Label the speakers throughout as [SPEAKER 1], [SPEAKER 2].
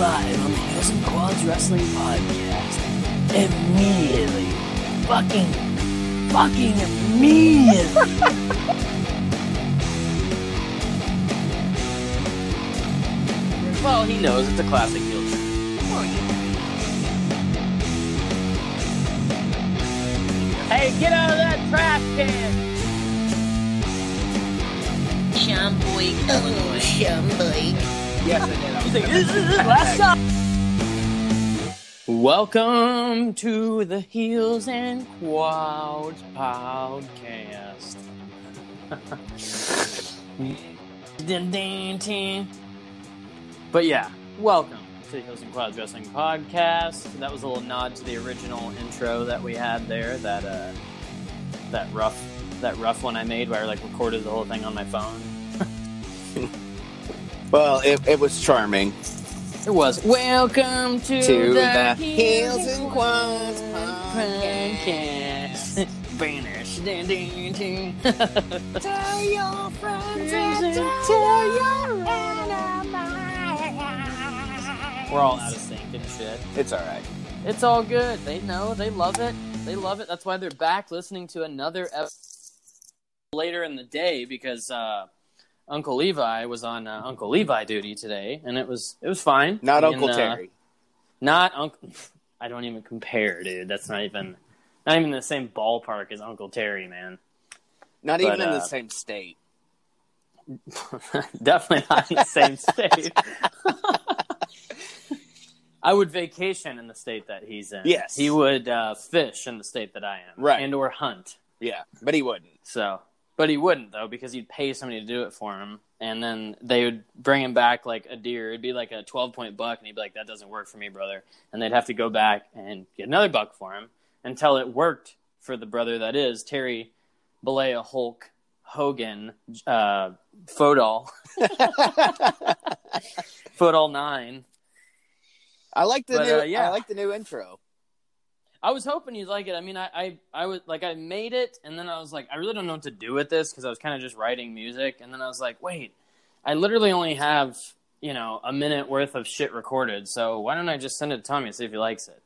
[SPEAKER 1] Live on the Heels and Quads Wrestling Podcast. Immediately. Fucking, fucking immediately.
[SPEAKER 2] Well, he knows it's a classic heel turn. Hey, get out of that trash can!
[SPEAKER 3] Shamboy, oh, Shamboy.
[SPEAKER 2] Yes, I did. I was like, this is the last stop. Welcome to the Heels and Quads podcast. But yeah, welcome to the Heels and Quads Wrestling podcast. That was a little nod to the original intro that we had there. That uh, that rough, that rough one I made where I like recorded the whole thing on my phone.
[SPEAKER 4] Well, it, it was charming.
[SPEAKER 2] It was welcome to,
[SPEAKER 4] To
[SPEAKER 2] the,
[SPEAKER 4] the
[SPEAKER 2] Heels and Quads podcast. Banish.
[SPEAKER 3] Tell your friends
[SPEAKER 2] and
[SPEAKER 3] tell your enemies.
[SPEAKER 2] We're all out of sync and shit.
[SPEAKER 4] It's all right.
[SPEAKER 2] It's all good. They know. They love it. They love it. That's why they're back listening to another episode later in the day because uh, Uncle Levi was on uh, Uncle Levi duty today, and it was it was fine.
[SPEAKER 4] Not
[SPEAKER 2] mean,
[SPEAKER 4] Uncle
[SPEAKER 2] uh,
[SPEAKER 4] Terry.
[SPEAKER 2] Not Uncle. I don't even compare, dude. That's not even not even the same ballpark as Uncle Terry, man.
[SPEAKER 4] Not
[SPEAKER 2] but,
[SPEAKER 4] even in
[SPEAKER 2] uh,
[SPEAKER 4] the same state.
[SPEAKER 2] Definitely not in the same state. I would vacation in the state that he's in.
[SPEAKER 4] Yes.
[SPEAKER 2] he would uh, fish in the state that I am,
[SPEAKER 4] Right.
[SPEAKER 2] and or hunt.
[SPEAKER 4] Yeah, but he wouldn't.
[SPEAKER 2] So, but he wouldn't though because he'd pay somebody to do it for him, and then they would bring him back like a deer. It'd be like a twelve point buck, and he'd be like, "That doesn't work for me, brother." And they'd have to go back and get another buck for him until it worked for the brother that is Terry Bollea Hulk Hogan uh, Fodal Fodal Nine.
[SPEAKER 4] I like the
[SPEAKER 2] But,
[SPEAKER 4] new.
[SPEAKER 2] uh, yeah.
[SPEAKER 4] I like the new intro.
[SPEAKER 2] I was hoping you'd like it. I mean, I, I, I was like, I made it, and then I was like, I really don't know what to do with this because I was kind of just writing music, and then I was like, wait, I literally only have you know a minute worth of shit recorded, so why don't I just send it to Tommy and see if he likes it?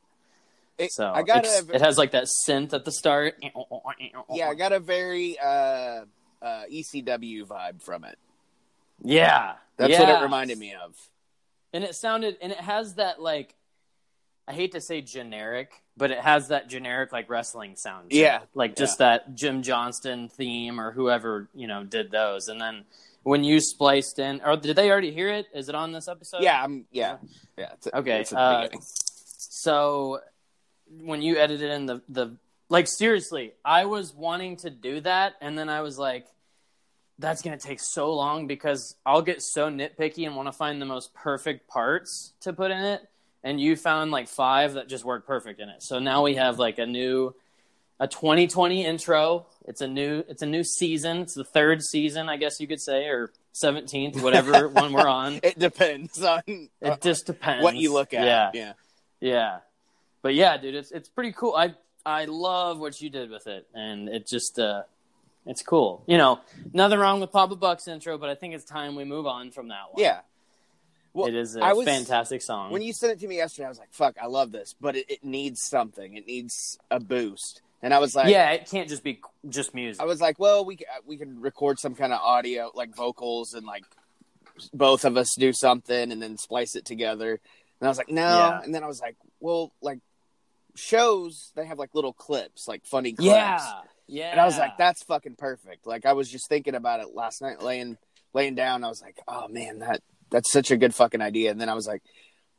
[SPEAKER 4] It-
[SPEAKER 2] So
[SPEAKER 4] I got a.
[SPEAKER 2] it has like that synth at the start.
[SPEAKER 4] yeah, I got a very uh, uh, ECW vibe from it.
[SPEAKER 2] yeah.
[SPEAKER 4] That's what it reminded me of.
[SPEAKER 2] And it sounded and it has that like I hate to say generic, but it has that generic like wrestling sound.
[SPEAKER 4] Yeah.
[SPEAKER 2] it. like just that Jim Johnston theme or whoever you know did those, and then when you spliced in, or did they already hear it? Is it on this episode?
[SPEAKER 4] Yeah, I'm. Yeah, yeah. It's,
[SPEAKER 2] Okay,
[SPEAKER 4] It's
[SPEAKER 2] uh. So when you edited in the the like seriously, I was wanting to do that, and then I was like, that's gonna take so long because I'll get so nitpicky and want to find the most perfect parts to put in it. And you found like five that just work perfect in it. So now we have like a new a 2020 intro. It's a new it's a new season. It's the third season, I guess you could say, or 17th, whatever one we're on.
[SPEAKER 4] It depends on
[SPEAKER 2] It
[SPEAKER 4] uh,
[SPEAKER 2] just depends
[SPEAKER 4] what you look at.
[SPEAKER 2] Yeah,
[SPEAKER 4] yeah.
[SPEAKER 2] yeah, but yeah, dude, it's it's pretty cool. I I love what you did with it, and it just uh, it's cool. You know, nothing wrong with Papa Buck's intro, but I think it's time we move on from that one.
[SPEAKER 4] Yeah. Well,
[SPEAKER 2] it is a
[SPEAKER 4] was-
[SPEAKER 2] fantastic song.
[SPEAKER 4] When you sent it to me yesterday, I was like, "Fuck, I love this," but it, it needs something. It needs a boost. And I was like,
[SPEAKER 2] yeah, it can't just be just music.
[SPEAKER 4] I was like, well, we we could record some kind of audio, like vocals, and like both of us do something, and then splice it together. And I was like, no.
[SPEAKER 2] Yeah.
[SPEAKER 4] And then I was like, well, like shows, they have like little clips, like funny clips.
[SPEAKER 2] yeah, yeah.
[SPEAKER 4] And I was like, that's fucking perfect. Like I was just thinking about it last night, laying laying down. I was like, oh man, that that's such a good fucking idea. And then I was like,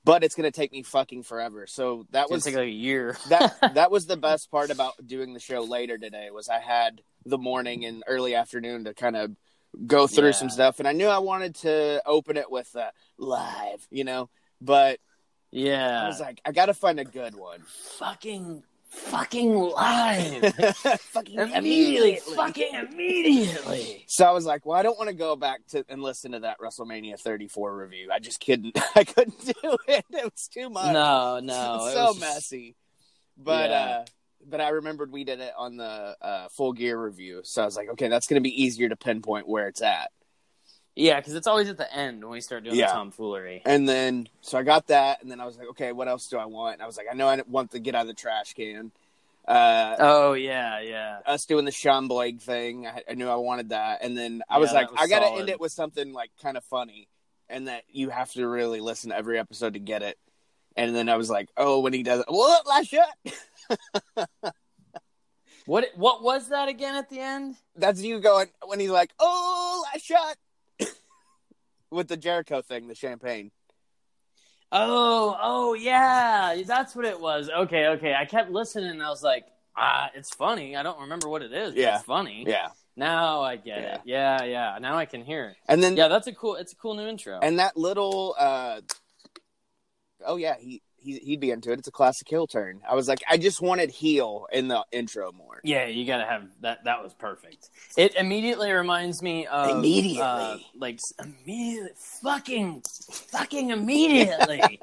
[SPEAKER 4] but it's gonna take me fucking forever. So that
[SPEAKER 2] It's
[SPEAKER 4] was
[SPEAKER 2] take like a year.
[SPEAKER 4] that that was the best part about doing the show later today was I had the morning and early afternoon to kind of go through
[SPEAKER 2] Yeah.
[SPEAKER 4] some stuff and I knew I wanted to open it with uh, live, you know, but
[SPEAKER 2] yeah,
[SPEAKER 4] I was like I got to find a good one.
[SPEAKER 2] fucking, fucking live
[SPEAKER 4] fucking
[SPEAKER 2] immediately, fucking immediately.
[SPEAKER 4] So I was like, well, I don't want to go back to and listen to that WrestleMania 34 review. I just couldn't. I couldn't do it. It was too much.
[SPEAKER 2] No, no,
[SPEAKER 4] so
[SPEAKER 2] just-
[SPEAKER 4] messy. But
[SPEAKER 2] Yeah.
[SPEAKER 4] uh but I remembered we did it on the uh, full gear review, so I was like, okay, that's going to be easier to pinpoint where it's at.
[SPEAKER 2] Yeah, because it's always at the end when we start doing
[SPEAKER 4] Yeah.
[SPEAKER 2] the tomfoolery.
[SPEAKER 4] And then so I got that, and then I was like, okay, what else do I want? And I was like, I know I want to get out of the trash can. Uh,
[SPEAKER 2] Oh yeah, yeah.
[SPEAKER 4] us doing the Sean Blake thing, I, I knew I wanted that, and then I was like,
[SPEAKER 2] was
[SPEAKER 4] I got to
[SPEAKER 2] solid.
[SPEAKER 4] end it with something like kind of funny, and that you have to really listen to every episode to get it. And then I was like, oh, when he does it, what last shot?
[SPEAKER 2] What what was that again at the end?
[SPEAKER 4] That's you going when he's like, oh, last shot, with the Jericho thing, the champagne.
[SPEAKER 2] Oh, oh yeah, that's what it was. Okay, okay. I kept listening and I was like, ah, it's funny. I don't remember what it is.
[SPEAKER 4] Yeah.
[SPEAKER 2] it's funny.
[SPEAKER 4] Yeah,
[SPEAKER 2] Now I get
[SPEAKER 4] Yeah.
[SPEAKER 2] it. Yeah, yeah. Now I can hear it.
[SPEAKER 4] and then
[SPEAKER 2] Yeah, that's a cool. It's a cool new intro.
[SPEAKER 4] and that little, uh, oh yeah, he. He, he'd be into it. It's a classic heel turn. I was like, I just wanted heel in the intro more.
[SPEAKER 2] yeah, you gotta have that. That was perfect. It immediately reminds me of
[SPEAKER 4] Immediately.
[SPEAKER 2] uh, like immediately, fucking, fucking immediately.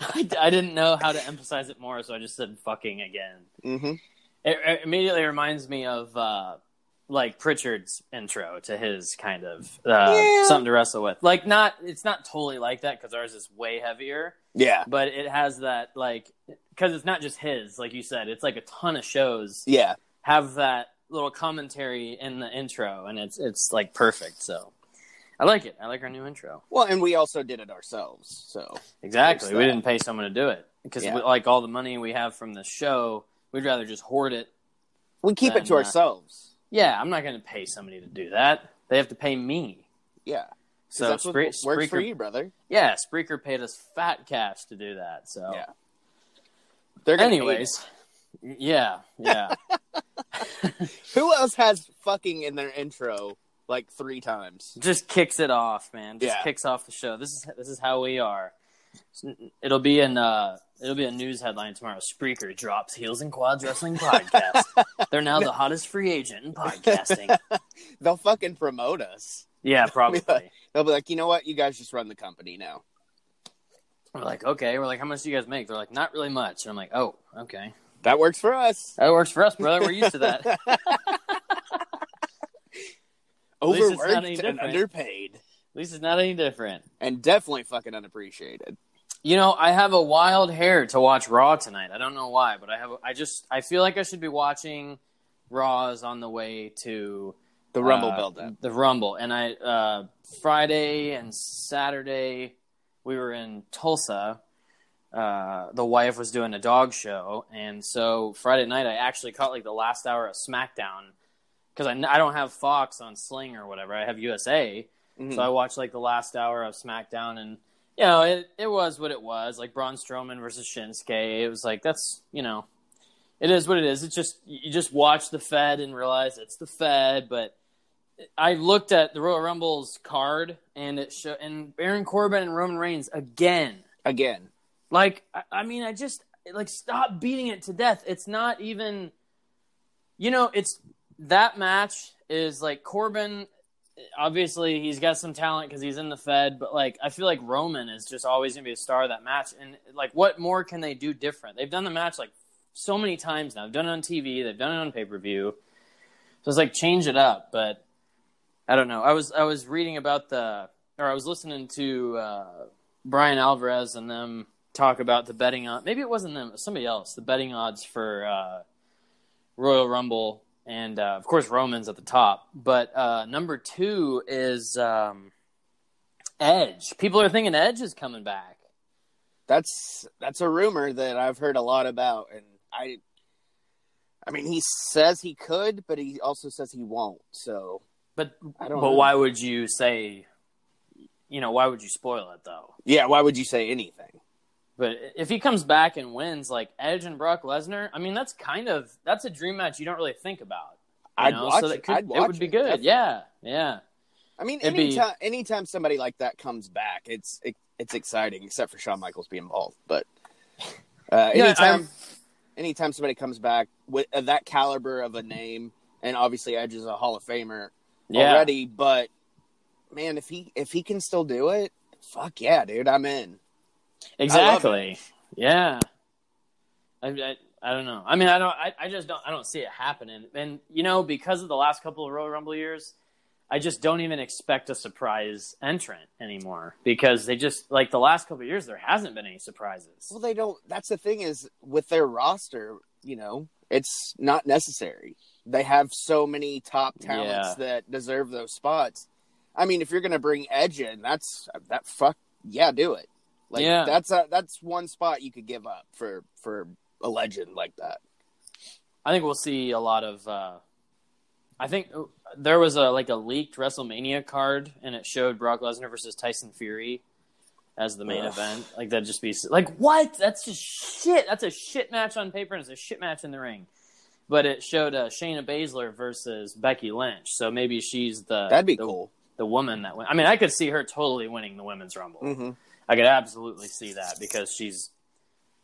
[SPEAKER 2] I, I didn't know how to emphasize it more, so I just said fucking again.
[SPEAKER 4] Mm-hmm.
[SPEAKER 2] It, it immediately reminds me of uh, like Pritchard's intro to his kind of uh,
[SPEAKER 4] Yeah.
[SPEAKER 2] something to wrestle with. Like not, it's not totally like that because ours is way heavier,
[SPEAKER 4] Yeah,
[SPEAKER 2] but it has that like because it's not just his. Like you said, it's like a ton of shows
[SPEAKER 4] yeah.
[SPEAKER 2] have that little commentary in the intro, and it's it's like perfect. So I like it. I like our new intro.
[SPEAKER 4] Well, and we also did it ourselves. So
[SPEAKER 2] Exactly. We didn't pay someone to do it because
[SPEAKER 4] Yeah.
[SPEAKER 2] like all the money we have from the show, we'd rather just hoard it
[SPEAKER 4] we keep it
[SPEAKER 2] Then,
[SPEAKER 4] to
[SPEAKER 2] uh,
[SPEAKER 4] ourselves.
[SPEAKER 2] Yeah, I'm not going to pay somebody to do that. They have to pay me.
[SPEAKER 4] Yeah.
[SPEAKER 2] So
[SPEAKER 4] that's what
[SPEAKER 2] Spre-
[SPEAKER 4] works for you, brother.
[SPEAKER 2] Yeah, Spreaker paid us fat cash to do that. So,
[SPEAKER 4] Yeah. They're
[SPEAKER 2] anyways, yeah, yeah,
[SPEAKER 4] who else has fucking in their intro like three times?
[SPEAKER 2] just kicks it off, man. Just
[SPEAKER 4] Yeah.
[SPEAKER 2] kicks off the show. This is this is how we are. It'll be in uh, it'll be a news headline tomorrow. Spreaker drops Heels and Quads Wrestling podcast. They're now the hottest free agent in podcasting.
[SPEAKER 4] They'll fucking promote us.
[SPEAKER 2] Yeah, probably.
[SPEAKER 4] They'll be like, you know what? You guys just run the company now.
[SPEAKER 2] We're like, okay. We're like, how much do you guys make? They're like, not really much. And I'm like, oh, okay.
[SPEAKER 4] That works for us.
[SPEAKER 2] That works for us, brother. We're used to that. At least it's not
[SPEAKER 4] Overworked and
[SPEAKER 2] different.
[SPEAKER 4] underpaid,
[SPEAKER 2] least it's not any different.
[SPEAKER 4] and definitely fucking unappreciated.
[SPEAKER 2] You know, I have a wild hair to watch Raw tonight. I don't know why, but I have. I just I feel like I should be watching Raws on the way to
[SPEAKER 4] The Rumble
[SPEAKER 2] uh,
[SPEAKER 4] build up.
[SPEAKER 2] The Rumble, and I uh, Friday and Saturday we were in Tulsa. Uh, the wife was doing a dog show, and so Friday night I actually caught like the last hour of SmackDown because I, I don't have Fox on Sling or whatever. I have USA,
[SPEAKER 4] Mhm.
[SPEAKER 2] so I watched like the last hour of SmackDown, and you know it it was what it was. Like Braun Strowman versus Shinsuke, it was like that's you know it is what it is. It's just you just watch the Fed and realize it's the Fed. But I looked at the Royal Rumble's card and it show and Baron Corbin and Roman Reigns again.
[SPEAKER 4] Again.
[SPEAKER 2] Like I, I mean, I just like stop beating it to death. It's not even, you know, it's that match is like Corbin. Obviously, he's got some talent because he's in the Fed, but like I feel like Roman is just always gonna be a star of that match. And like, what more can they do different? They've done the match like so many times now. They've done it on TV. They've done it on pay per view. So it's like change it up. But I don't know. I was I was reading about the or I was listening to uh, Bryan Alvarez and them talk about the betting on. Maybe it wasn't them, somebody else. The betting odds for uh, Royal Rumble, and uh, of course Roman's at the top. But uh, number two is um, Edge. People are thinking Edge is coming back.
[SPEAKER 4] That's that's a rumor that I've heard a lot about, and I, I mean, he says he could, but he also says he won't. So
[SPEAKER 2] But
[SPEAKER 4] I don't
[SPEAKER 2] but
[SPEAKER 4] know.
[SPEAKER 2] why would you say? You know, why would you spoil it though?
[SPEAKER 4] yeah, why would you say anything?
[SPEAKER 2] But if he comes back and wins, like Edge and Brock Lesnar, I mean, that's kind of that's a dream match you don't really think about.
[SPEAKER 4] I'd
[SPEAKER 2] know?
[SPEAKER 4] watch
[SPEAKER 2] so that
[SPEAKER 4] it.
[SPEAKER 2] could,
[SPEAKER 4] I'd
[SPEAKER 2] it
[SPEAKER 4] watch
[SPEAKER 2] would be good.
[SPEAKER 4] definitely.
[SPEAKER 2] Yeah, yeah.
[SPEAKER 4] I mean,
[SPEAKER 2] It'd be-
[SPEAKER 4] anytime anytime somebody like that comes back, it's it, it's exciting, except for Shawn Michaels being involved. But uh, anytime
[SPEAKER 2] I'm-
[SPEAKER 4] anytime somebody comes back with uh, that caliber of a name, and obviously Edge is a Hall of Famer
[SPEAKER 2] Yeah.
[SPEAKER 4] already, but man, if he if he can still do it, fuck yeah, dude, I'm in.
[SPEAKER 2] Exactly. Yeah. I, I I don't know. I mean, I don't. I, I just don't. I don't see it happening. And you know, because of the last couple of Royal Rumble years, I just don't even expect a surprise entrant anymore because they just like the last couple of years there hasn't been any surprises.
[SPEAKER 4] Well, they don't. That's the thing is with their roster, you know, it's not necessary. They have so many top talents
[SPEAKER 2] Yeah.
[SPEAKER 4] that deserve those spots. I mean, if you're gonna bring Edge in, that's that fuck yeah, do it. Like
[SPEAKER 2] Yeah.
[SPEAKER 4] that's a that's one spot you could give up for for a legend like that.
[SPEAKER 2] I think we'll see a lot of. Uh, I think there was a like a leaked WrestleMania card, and it showed Brock Lesnar versus Tyson Fury as the main
[SPEAKER 4] Ugh.
[SPEAKER 2] event. Like that'd just be like, what? That's just shit. That's a shit match on paper, and it's a shit match in the ring. But it showed uh, Shayna Baszler versus Becky Lynch, so maybe she's the
[SPEAKER 4] That'd be
[SPEAKER 2] the,
[SPEAKER 4] cool.
[SPEAKER 2] the woman that win. I mean, I could see her totally winning the women's rumble.
[SPEAKER 4] hmm
[SPEAKER 2] I could absolutely see that because she's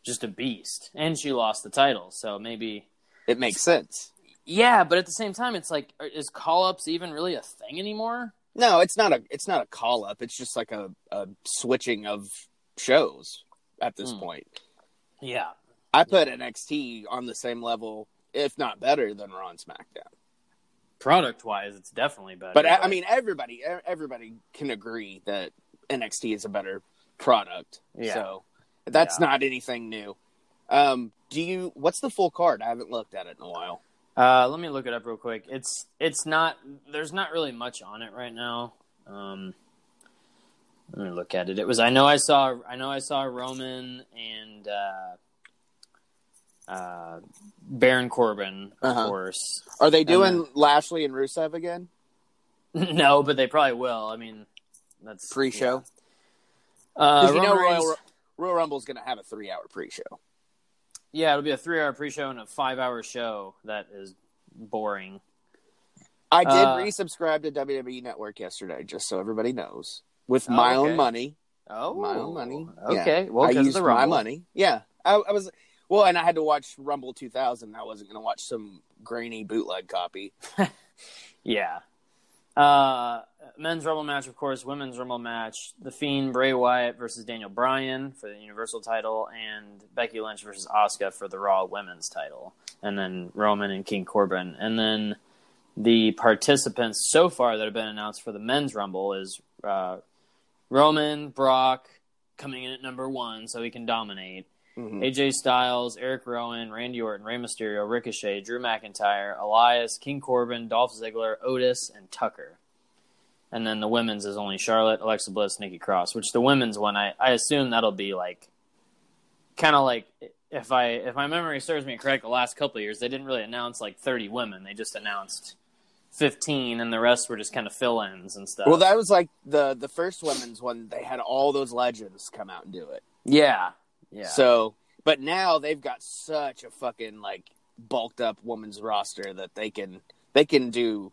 [SPEAKER 2] just a beast, and she lost the title, so maybe
[SPEAKER 4] It makes sense.
[SPEAKER 2] yeah, but at the same time, it's like, is call ups even really a thing anymore?
[SPEAKER 4] No, it's not a it's not a call up. It's just like a, a switching of shows at this
[SPEAKER 2] Hmm.
[SPEAKER 4] point.
[SPEAKER 2] Yeah.
[SPEAKER 4] I put NXT on the same level, if not better, than Raw and SmackDown.
[SPEAKER 2] Product wise, it's definitely better.
[SPEAKER 4] But I I mean, everybody everybody can agree that NXT is a better product.
[SPEAKER 2] Yeah.
[SPEAKER 4] So that's
[SPEAKER 2] Yeah.
[SPEAKER 4] not anything new. Um, do you? What's the full card? I haven't looked at it in a while.
[SPEAKER 2] uh, let me look it up real quick. It's it's not there's not really much on it right now. Um, let me look at it. It was I know I saw I know I saw Roman and uh, uh, Baron Corbin, of
[SPEAKER 4] Uh-huh.
[SPEAKER 2] course.
[SPEAKER 4] Are they doing Lashley and Rusev again
[SPEAKER 2] no, but they probably will. I mean, that's
[SPEAKER 4] pre-show?
[SPEAKER 2] Uh,
[SPEAKER 4] you know Royal, Royal Rumble's going to have a three-hour pre-show.
[SPEAKER 2] Yeah, it'll be a three-hour pre-show and a five-hour show. That is boring.
[SPEAKER 4] I did
[SPEAKER 2] Uh,
[SPEAKER 4] resubscribe to WWE Network yesterday, just so everybody knows, with
[SPEAKER 2] Oh,
[SPEAKER 4] my
[SPEAKER 2] okay.
[SPEAKER 4] own money.
[SPEAKER 2] Oh,
[SPEAKER 4] my own money.
[SPEAKER 2] Okay,
[SPEAKER 4] Yeah.
[SPEAKER 2] well,
[SPEAKER 4] I
[SPEAKER 2] because of
[SPEAKER 4] used
[SPEAKER 2] the
[SPEAKER 4] my money. Yeah, I, I was. Well, and I had to watch Rumble 2000. I wasn't going to watch some grainy bootleg copy.
[SPEAKER 2] Yeah. Uh, men's Rumble match, of course. Women's Rumble match: The Fiend Bray Wyatt versus Daniel Bryan for the Universal title, and Becky Lynch versus Asuka for the Raw Women's title, and then Roman and King Corbin, and then the participants so far that have been announced for the men's Rumble is uh, Roman Brock coming in at number one, so he can dominate.
[SPEAKER 4] Mhm.
[SPEAKER 2] AJ Styles, Eric Rowan, Randy Orton, Rey Mysterio, Ricochet, Drew McIntyre, Elias, King Corbin, Dolph Ziggler, Otis, and Tucker. And then the women's is only Charlotte, Alexa Bliss, Nikki Cross. Which the women's one, I, I assume that'll be like, kind of like if I if my memory serves me correct, the last couple of years they didn't really announce like thirty women. They just announced fifteen, and the rest were just kind of fill-ins and stuff.
[SPEAKER 4] Well, that was like the the first women's one. They had all those legends come out and do it.
[SPEAKER 2] yeah, yeah.
[SPEAKER 4] So, but now they've got such a fucking like bulked up women's roster that they can they can do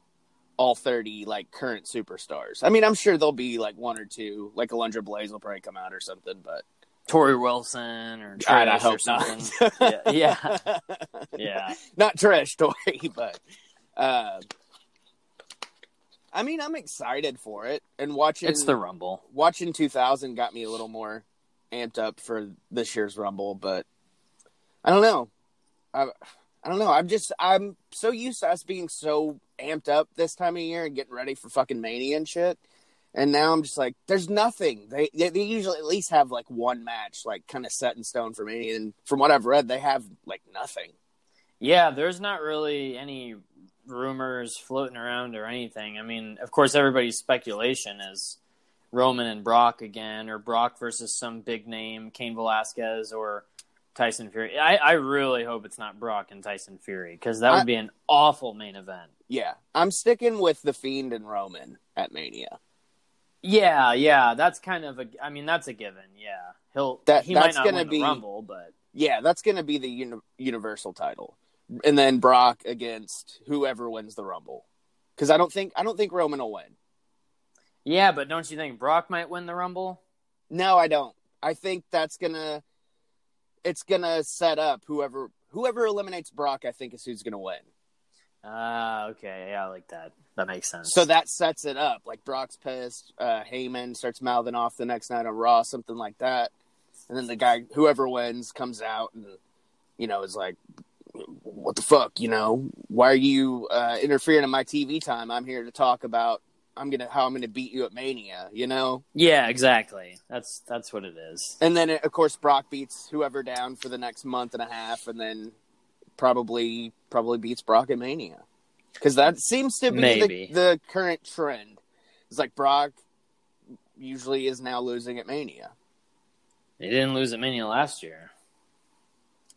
[SPEAKER 4] all 30 like current superstars. I mean, I'm sure there'll be like one or two, like Alundra Blaze will probably come out or something, but
[SPEAKER 2] Torrie Wilson or
[SPEAKER 4] God, I
[SPEAKER 2] Trish or
[SPEAKER 4] hope
[SPEAKER 2] something.
[SPEAKER 4] not.
[SPEAKER 2] yeah, yeah, yeah.
[SPEAKER 4] not Trish Torrie, but uh, I mean, I'm excited for it and watching
[SPEAKER 2] It's the Rumble.
[SPEAKER 4] watching 2000 got me a little more amped up for this year's Rumble, but I don't know. I, I don't know. I'm just I'm so used to us being so amped up this time of year and getting ready for fucking Mania and shit. And now I'm just like, there's nothing. They they, usually at least have like one match, like kind of set in stone for me. And from what I've read, they have like nothing.
[SPEAKER 2] Yeah, there's not really any rumors floating around or anything. I mean, of course, everybody's speculation is Roman and Brock again, or Brock versus some big name, Cain Velasquez or Tyson Fury. I, I really hope it's not Brock and Tyson Fury because that would
[SPEAKER 4] I-
[SPEAKER 2] be an awful main event.
[SPEAKER 4] Yeah, I'm sticking with the Fiend and Roman at Mania.
[SPEAKER 2] Yeah, yeah, that's kind of a. I mean, that's a given. Yeah, he'll.
[SPEAKER 4] That-
[SPEAKER 2] he might
[SPEAKER 4] that's
[SPEAKER 2] not
[SPEAKER 4] gonna
[SPEAKER 2] win
[SPEAKER 4] be-
[SPEAKER 2] the Rumble, but
[SPEAKER 4] Yeah, that's going to be the uni- Universal title, and then Brock against whoever wins the Rumble. Because I don't think I don't think Roman will win.
[SPEAKER 2] yeah, but don't you think Brock might win the Rumble?
[SPEAKER 4] No, I don't. I think that's gonna it's gonna set up whoever whoever eliminates Brock. I think is who's gonna win.
[SPEAKER 2] Ah, okay, yeah, I like that. That makes sense.
[SPEAKER 4] So that sets it up. Like Brock's pissed, uh, Heyman starts mouthing off the next night on Raw, something like that, and then the guy whoever wins comes out and you know is like, "What the fuck? You know, why are you uh, interfering in my TV time? I'm here to talk about." I'm gonna how I'm gonna beat you at Mania, you know.
[SPEAKER 2] yeah, exactly. That's that's what it is.
[SPEAKER 4] And then, of course, Brock beats whoever down for the next month and a half, and then probably probably beats Brock at Mania, because that seems to be the, the current trend. It's like Brock usually is now losing at Mania.
[SPEAKER 2] He didn't lose at Mania last year.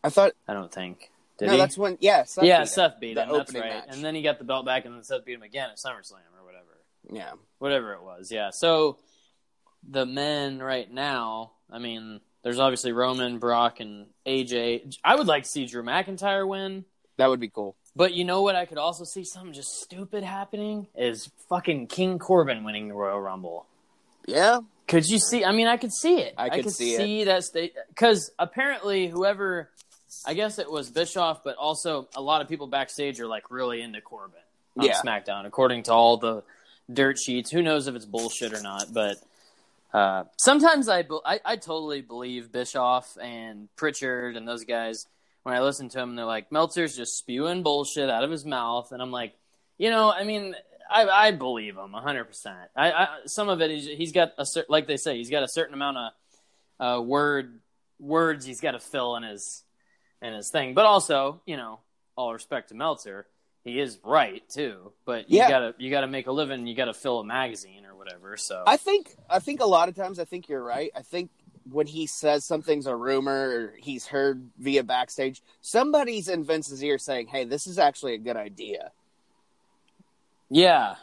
[SPEAKER 4] I thought
[SPEAKER 2] I don't think. Did
[SPEAKER 4] no,
[SPEAKER 2] he?
[SPEAKER 4] that's when yeah, Seth
[SPEAKER 2] yeah,
[SPEAKER 4] beat him.
[SPEAKER 2] Seth beat him. That's right.
[SPEAKER 4] match.
[SPEAKER 2] And then he got the belt back, and then Seth beat him again at SummerSlam
[SPEAKER 4] yeah,
[SPEAKER 2] whatever it was. Yeah. So the men right now, I mean, there's obviously Roman, Brock, and AJ. I would like to see Drew McIntyre win.
[SPEAKER 4] that would be cool.
[SPEAKER 2] But you know what? I could also see something just stupid happening is fucking King Corbin winning the Royal Rumble.
[SPEAKER 4] Yeah,
[SPEAKER 2] Could you see? I mean, I could see it.
[SPEAKER 4] I could see it.
[SPEAKER 2] see that state because apparently, whoever, I guess it was Bischoff, but also a lot of people backstage are like really into Corbin on
[SPEAKER 4] Yeah.
[SPEAKER 2] SmackDown, according to all the dirt sheets. Who knows if it's bullshit or not? But uh, sometimes I, I I totally believe Bischoff and Pritchard and those guys. When I listen to them, they're like Meltzer's just spewing bullshit out of his mouth, and I'm like, you know, I mean, I, I believe him 100. percent I, some of it he's, he's got a cer- like they say he's got a certain amount of uh, word words he's got to fill in his in his thing, but also you know all respect to Meltzer, he is right too. But you
[SPEAKER 4] Yeah.
[SPEAKER 2] gotta you gotta make a living, you gotta fill a magazine or whatever. So
[SPEAKER 4] I think I think a lot of times I think you're right. I think when he says something's a rumor or he's heard via backstage, somebody's in Vince's ear saying, "Hey, this is actually a good idea."
[SPEAKER 2] yeah,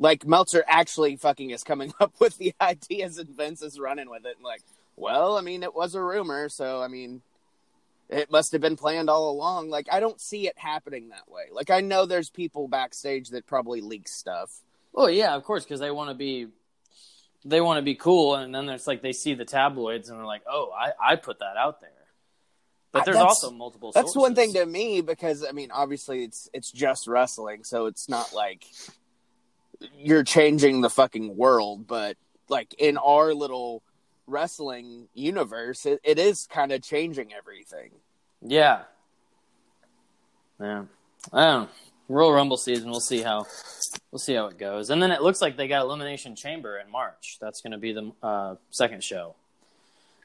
[SPEAKER 4] Like Meltzer actually fucking is coming up with the ideas and Vince is running with it. And like, well, I mean, it was a rumor, so I mean, it must have been planned all along. Like, I don't see it happening that way. Like, I know there's people backstage that probably leak stuff.
[SPEAKER 2] well, yeah, of course, because they want to be they want to be cool, and then it's like they see the tabloids and they're like, oh, I I put that out there. But there's
[SPEAKER 4] that's-
[SPEAKER 2] also multiple.
[SPEAKER 4] That's one thing to me because I mean, obviously it's it's just wrestling, so it's not like you're changing the fucking world, but like in our little wrestling universe, it, it is kind of changing everything.
[SPEAKER 2] Yeah. Yeah. I don't know. Royal Rumble season, we'll see how we'll see how it goes. And then it looks like they got Elimination Chamber in March. That's going to be the uh, second show.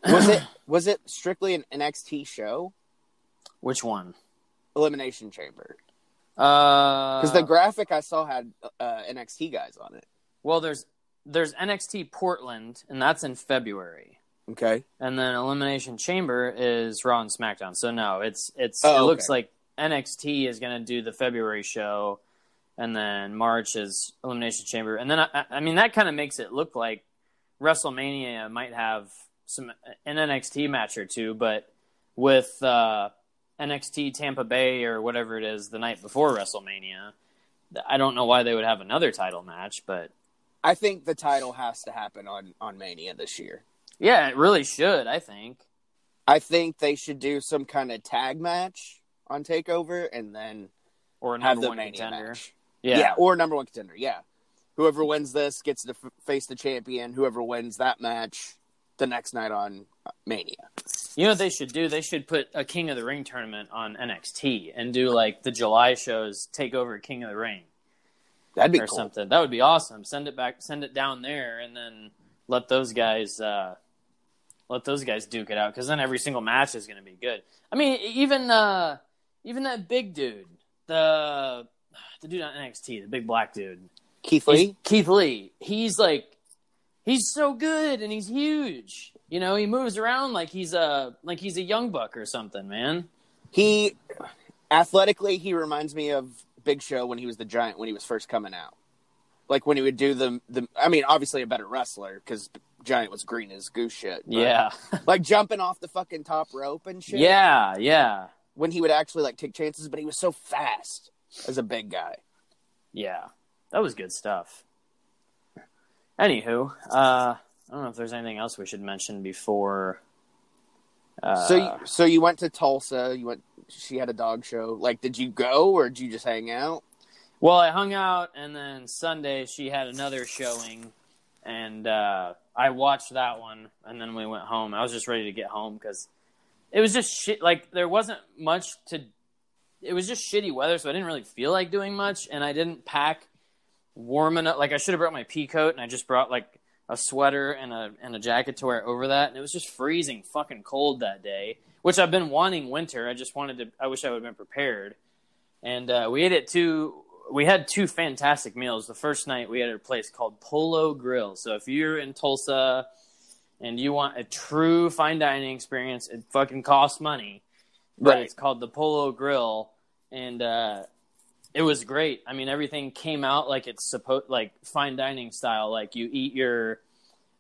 [SPEAKER 4] Was it was it strictly an NXT show?
[SPEAKER 2] Which one?
[SPEAKER 4] Elimination Chamber.
[SPEAKER 2] Uh,
[SPEAKER 4] Because the graphic I saw had uh, NXT guys on it.
[SPEAKER 2] well, there's there's NXT Portland, and that's in February.
[SPEAKER 4] Okay.
[SPEAKER 2] And then Elimination Chamber is Raw and SmackDown. So no, it's it's
[SPEAKER 4] Oh,
[SPEAKER 2] it looks
[SPEAKER 4] okay.
[SPEAKER 2] like NXT is going to do the February show, and then March is Elimination Chamber, and then I, I mean that kind of makes it look like WrestleMania might have some an NXT match or two, but with uh, NXT Tampa Bay or whatever it is the night before WrestleMania, I don't know why they would have another title match, but
[SPEAKER 4] I think the title has to happen on on Mania this year.
[SPEAKER 2] yeah, it really should. I think.
[SPEAKER 4] I think they should do some kind of tag match on Takeover and then
[SPEAKER 2] Or a
[SPEAKER 4] have
[SPEAKER 2] number
[SPEAKER 4] the
[SPEAKER 2] one
[SPEAKER 4] Mania
[SPEAKER 2] contender.
[SPEAKER 4] match.
[SPEAKER 2] Yeah.
[SPEAKER 4] or number one contender. Yeah, whoever wins this gets to f- face the champion. Whoever wins that match the next night on uh, Mania.
[SPEAKER 2] You know what they should do? They should put a King of the Ring tournament on NXT and do like the July shows take over King of the Ring.
[SPEAKER 4] That'd be
[SPEAKER 2] or
[SPEAKER 4] cool.
[SPEAKER 2] something. That would be awesome. Send it back, send it down there, and then let those guys uh, let those guys duke it out. Because then every single match is going to be good. I mean, even uh, even that big dude, the the dude on NXT, the big black dude,
[SPEAKER 4] Keith
[SPEAKER 2] He's-
[SPEAKER 4] Lee.
[SPEAKER 2] Keith Lee. He's like, he's so good and he's huge. You know, he moves around like he's a like he's a young buck or something, man.
[SPEAKER 4] He athletically he reminds me of Big Show when he was the Giant when he was first coming out. Like when he would do the the. I mean, obviously a better wrestler because Giant was green as goose shit.
[SPEAKER 2] Yeah,
[SPEAKER 4] like jumping off the fucking top rope and shit.
[SPEAKER 2] yeah, yeah,
[SPEAKER 4] when he would actually like take chances, but he was so fast as a big guy.
[SPEAKER 2] yeah. That was good stuff. Anywho, uh, I don't know if there's anything else we should mention before. Uh,
[SPEAKER 4] so, you, so you went to Tulsa. You went. She had a dog show. Like, did you go or did you just hang out?
[SPEAKER 2] Well, I hung out, and then Sunday she had another showing, and uh, I watched that one, and then we went home. I was just ready to get home because it was just shit. Like there wasn't much to. It was just shitty weather, so I didn't really feel like doing much, and I didn't pack warm enough. Like I should have brought my pea coat, and I just brought like a sweater and a and a jacket to wear over that, and it was just freezing fucking cold that day. Which I've been wanting winter. I just wanted to. I wish I would have been prepared. And uh, we ate at two. We had two fantastic meals. The first night we had at a place called Polo Grill. So if you're in Tulsa and you want a true fine dining experience, it fucking costs money. But
[SPEAKER 4] Right.
[SPEAKER 2] it's called the Polo Grill, and uh, it was great. I mean, everything came out like it's supposed, like fine dining style. Like you eat your,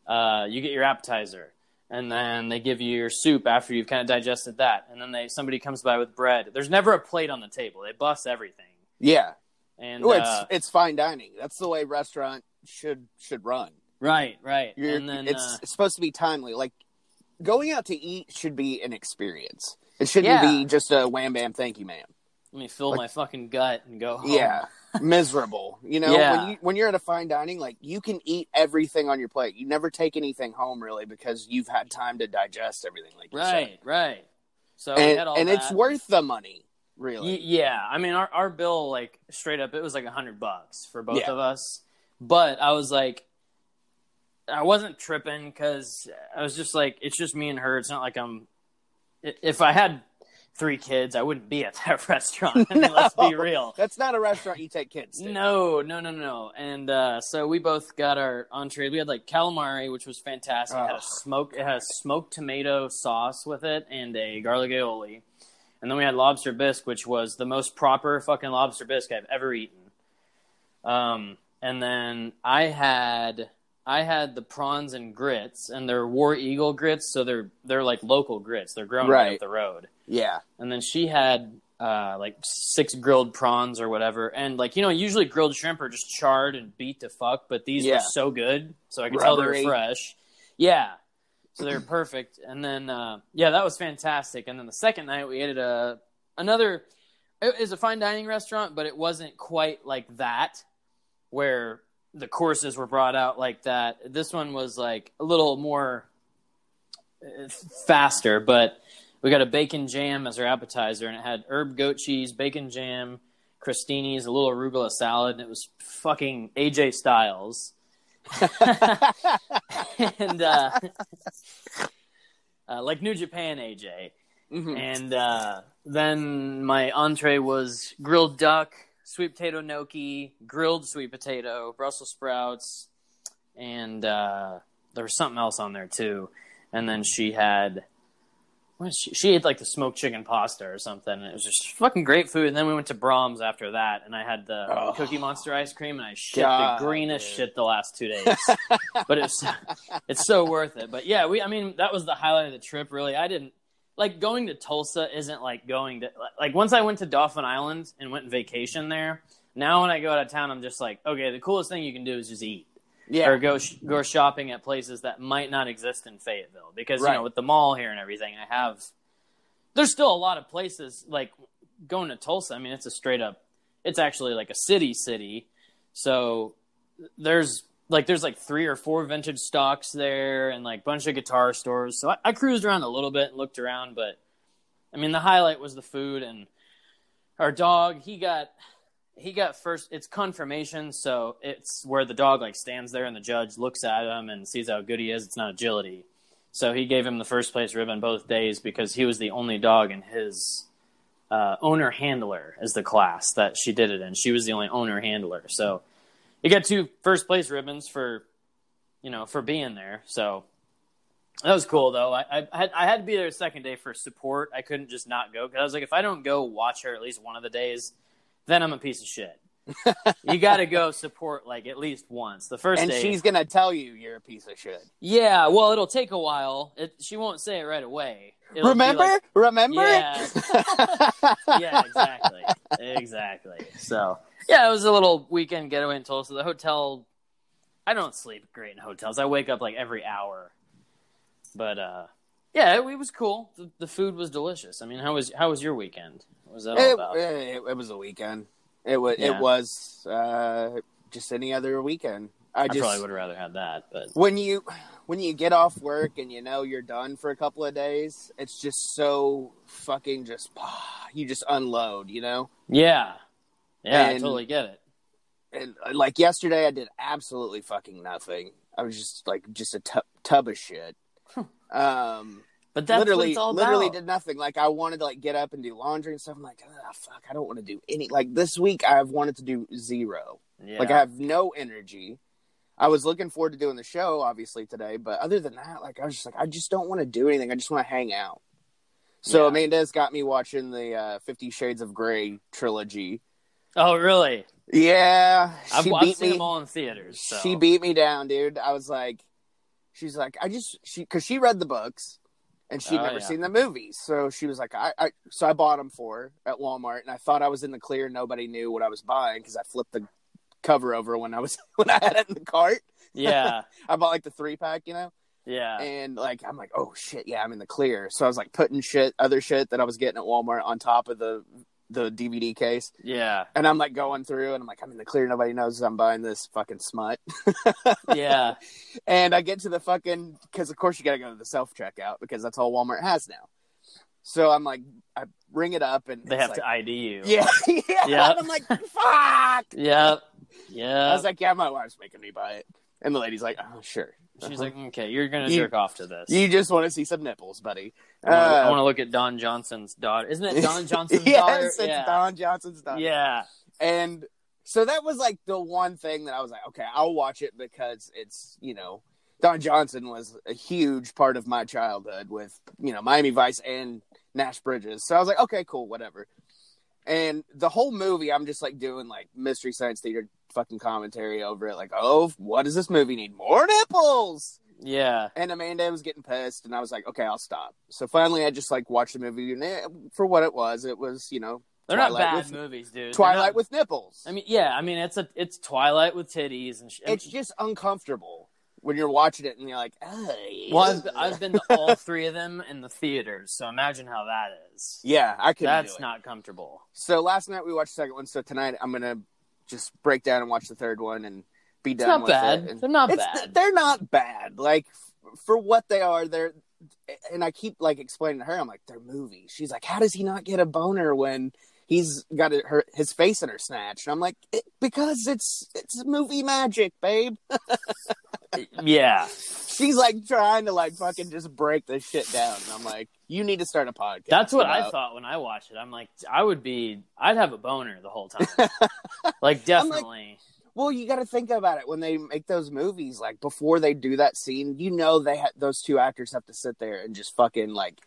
[SPEAKER 2] uh, you get your appetizer, and then they give you your soup after you've kind of digested that, and then they somebody comes by with bread. There's never a plate on the table. They bust everything,
[SPEAKER 4] Yeah.
[SPEAKER 2] and
[SPEAKER 4] Well, it's
[SPEAKER 2] uh,
[SPEAKER 4] it's fine dining. That's the way restaurant should should run.
[SPEAKER 2] right, right,
[SPEAKER 4] You're,
[SPEAKER 2] and then
[SPEAKER 4] it's,
[SPEAKER 2] uh,
[SPEAKER 4] it's supposed to be timely. Like going out to eat should be an experience. It shouldn't
[SPEAKER 2] Yeah.
[SPEAKER 4] be just a wham bam thank you ma'am.
[SPEAKER 2] Let me fill my fucking gut and go. Home.
[SPEAKER 4] Yeah. Miserable. You know.
[SPEAKER 2] Yeah.
[SPEAKER 4] when you when you're at a fine dining, like you can eat everything on your plate. You never take anything home really because you've had time to digest everything like
[SPEAKER 2] right, right. So
[SPEAKER 4] And, and it's worth the money, really.
[SPEAKER 2] Y- yeah, I mean, our, our bill, like straight up, it was like a hundred bucks for both
[SPEAKER 4] Yeah.
[SPEAKER 2] of us. But I was like, I wasn't tripping because I was just like, it's just me and her. It's not like I'm. If I had three kids, I wouldn't be at that restaurant. I mean, let's be real.
[SPEAKER 4] That's not a restaurant you take kids to.
[SPEAKER 2] No, no, no, no. And uh, so we both got our entree. We had like calamari, which was fantastic. It had
[SPEAKER 4] Oh.
[SPEAKER 2] a smoked, it had a smoked tomato sauce with it and a garlic aioli. And then we had lobster bisque, which was the most proper fucking lobster bisque I've ever eaten. Um, and then I had I had the prawns and grits, and they're War Eagle grits, so they're they're like local grits. They're grown right,
[SPEAKER 4] Right.
[SPEAKER 2] up the road
[SPEAKER 4] Yeah.
[SPEAKER 2] and then she had uh, like six grilled prawns or whatever. And like you know, usually grilled shrimp are just charred and beat to fuck, but these
[SPEAKER 4] Yeah.
[SPEAKER 2] were so good, so I could tell they
[SPEAKER 4] Rubbery.
[SPEAKER 2] were fresh. Yeah, so they're perfect. And then uh, yeah, that was fantastic. And then the second night we ate at a another. It is a fine dining restaurant, but it wasn't quite like that, where the courses were brought out like that. This one was like a little more uh, faster, but we got a bacon jam as our appetizer, and it had herb goat cheese, bacon jam, crostinis, a little arugula salad, and it was fucking AJ Styles. and uh, uh, like New Japan AJ.
[SPEAKER 4] Mhm.
[SPEAKER 2] And uh, then my entree was grilled duck, sweet potato gnocchi, grilled sweet potato, Brussels sprouts, and uh, there was something else on there too. And then she had, she? She had like the smoked chicken pasta or something. And it was just fucking great food. And then we went to Braum's after that, and I had the
[SPEAKER 4] Oh.
[SPEAKER 2] Cookie Monster ice cream, and I shit
[SPEAKER 4] God,
[SPEAKER 2] the greenest
[SPEAKER 4] dude.
[SPEAKER 2] shit the last two days. but it's it's so worth it. But yeah, we I mean that was the highlight of the trip. Really, I didn't like going to Tulsa. Isn't like going to like once I went to Dauphin Island and went on vacation there. Now when I go out of town, I'm just like, okay, the coolest thing you can do is just eat
[SPEAKER 4] Yeah.
[SPEAKER 2] or go sh- go shopping at places that might not exist in Fayetteville because you know with the mall here and everything, I have. There's still a lot of places like going to Tulsa. I mean, it's a straight up. It's actually like a city city, so there's like there's like three or four vintage stocks there and like bunch of guitar stores. So I, I cruised around a little bit and looked around, but I mean the highlight was the food and our dog. He got he got first. It's conformation, so it's where the dog like stands there and the judge looks at him and sees how good he is. It's not agility, so he gave him the first place ribbon both days because he was the only dog in his uh, owner handler is the class that she did it in. She was the only owner handler, so he got two first place ribbons for you know for being there. So that was cool though. I, I had I had to be there the second day for support. I couldn't just not go because I was like, if I don't go watch her at least one of the days, then I'm a piece of shit. you got to go support like at least once. The first
[SPEAKER 4] and
[SPEAKER 2] day,
[SPEAKER 4] she's gonna tell you you're a piece of shit.
[SPEAKER 2] yeah. Well, it'll take a while. It, she won't say it right away. It'll
[SPEAKER 4] Remember?
[SPEAKER 2] like-
[SPEAKER 4] Remember?
[SPEAKER 2] Yeah. yeah, exactly, exactly. So yeah, it was a little weekend getaway in Tulsa. The hotel. I don't sleep great in hotels. I wake up like every hour. But uh, yeah, it, it was cool. The, the food was delicious. I mean, how was how was your weekend? Was that all
[SPEAKER 4] It,
[SPEAKER 2] about?
[SPEAKER 4] it, it was a weekend. It was.
[SPEAKER 2] Yeah.
[SPEAKER 4] It was uh, just any other weekend. I
[SPEAKER 2] I
[SPEAKER 4] just
[SPEAKER 2] probably would have rather had that, but
[SPEAKER 4] when you when you get off work and you know you're done for a couple of days, it's just so fucking just you just unload, you know.
[SPEAKER 2] yeah, yeah, I totally get it.
[SPEAKER 4] And uh, like yesterday, I did absolutely fucking nothing. I was just like just a tu- tub of shit. um,
[SPEAKER 2] But that's
[SPEAKER 4] literally,
[SPEAKER 2] what it's all
[SPEAKER 4] literally did nothing. Like I wanted to like get up and do laundry and stuff. I'm like, ah, fuck, I don't want to do any. Like this week, I've wanted to do zero.
[SPEAKER 2] yeah.
[SPEAKER 4] Like I have no energy. I was looking forward to doing the show, obviously today, but other than that, like I was just like, I just don't want to do anything. I just want to hang out. So
[SPEAKER 2] Yeah.
[SPEAKER 4] Amanda's got me watching the uh, Fifty Shades of Grey trilogy.
[SPEAKER 2] oh, really?
[SPEAKER 4] Yeah,
[SPEAKER 2] I've, I've seen
[SPEAKER 4] me.
[SPEAKER 2] them all in theaters. So.
[SPEAKER 4] She beat me down, dude. I was like, she's like, I just she because she read the books and she'd
[SPEAKER 2] Oh,
[SPEAKER 4] never
[SPEAKER 2] yeah.
[SPEAKER 4] seen the movies, so she was like, I, I so I bought them for her at Walmart, and I thought I was in the clear. Nobody knew what I was buying because I flipped the cover over when I was when I had it in the cart.
[SPEAKER 2] Yeah,
[SPEAKER 4] I bought like the three pack, you know,
[SPEAKER 2] yeah,
[SPEAKER 4] and like I'm like, oh shit, yeah, I'm in the clear. So I was like putting shit, other shit that I was getting at Walmart on top of the the DVD case,
[SPEAKER 2] yeah,
[SPEAKER 4] and I'm like going through, and I'm like, I'm in the clear. Nobody knows I'm buying this fucking smut.
[SPEAKER 2] yeah.
[SPEAKER 4] And I get to the fucking because of course you got to go to the self checkout because that's all Walmart has now. So I'm like, I ring it up and
[SPEAKER 2] They have
[SPEAKER 4] like,
[SPEAKER 2] to ID you.
[SPEAKER 4] yeah, yeah. And I'm like, fuck.
[SPEAKER 2] Yep. Yeah.
[SPEAKER 4] I was like, yeah, my wife's making me buy it, and the lady's like, oh sure.
[SPEAKER 2] She's uh-huh. like, okay, you're gonna jerk off to this.
[SPEAKER 4] you just want to see some nipples, buddy.
[SPEAKER 2] I
[SPEAKER 4] Uh,
[SPEAKER 2] want to look at Don Johnson's daughter. Isn't it Don Johnson's
[SPEAKER 4] yes,
[SPEAKER 2] daughter?
[SPEAKER 4] it's
[SPEAKER 2] yeah.
[SPEAKER 4] Don Johnson's daughter.
[SPEAKER 2] Yeah.
[SPEAKER 4] And so that was like the one thing that I was like, okay, I'll watch it because it's, you know, Don Johnson was a huge part of my childhood with, you know, Miami Vice and Nash Bridges. So I was like, okay, cool, whatever. And the whole movie, I'm just like doing like Mystery Science Theater fucking commentary over it. Like, oh, what does this movie need? More nipples!
[SPEAKER 2] Yeah.
[SPEAKER 4] And Amanda was getting pissed, and I was like, okay, I'll stop. So finally, I just like watched the movie, and for what it was, it was, you know,
[SPEAKER 2] They're not bad
[SPEAKER 4] with-
[SPEAKER 2] movies, dude.
[SPEAKER 4] Twilight
[SPEAKER 2] not-
[SPEAKER 4] with nipples.
[SPEAKER 2] I mean, yeah. I mean, it's a it's Twilight with titties and. Sh-
[SPEAKER 4] it's just uncomfortable when you're watching it and you're like, oh,
[SPEAKER 2] Well, I've, I've been to all three of them in the theaters, so imagine how that is.
[SPEAKER 4] yeah, I couldn't
[SPEAKER 2] That's not comfortable.
[SPEAKER 4] So last night we watched the second one. So tonight I'm gonna just break down and watch the third one and be
[SPEAKER 2] It's not bad.
[SPEAKER 4] it.
[SPEAKER 2] They're not bad.
[SPEAKER 4] They're not bad. Like for what they are, they're. And I keep like explaining to her, I'm like, they're movies. She's like, how does he not get a boner when he's got it, her his face in her snatch? And I'm like, it, because it's it's movie magic, babe.
[SPEAKER 2] yeah.
[SPEAKER 4] She's like trying to like fucking just break this shit down. And I'm like, you need to start a podcast.
[SPEAKER 2] That's what I thought when I watched it. I'm like, I would be, I'd have a boner the whole time. like, definitely.
[SPEAKER 4] Well, you got to think about it when they make those movies. Like before they do that scene, you know they ha- those two actors have to sit there and just fucking like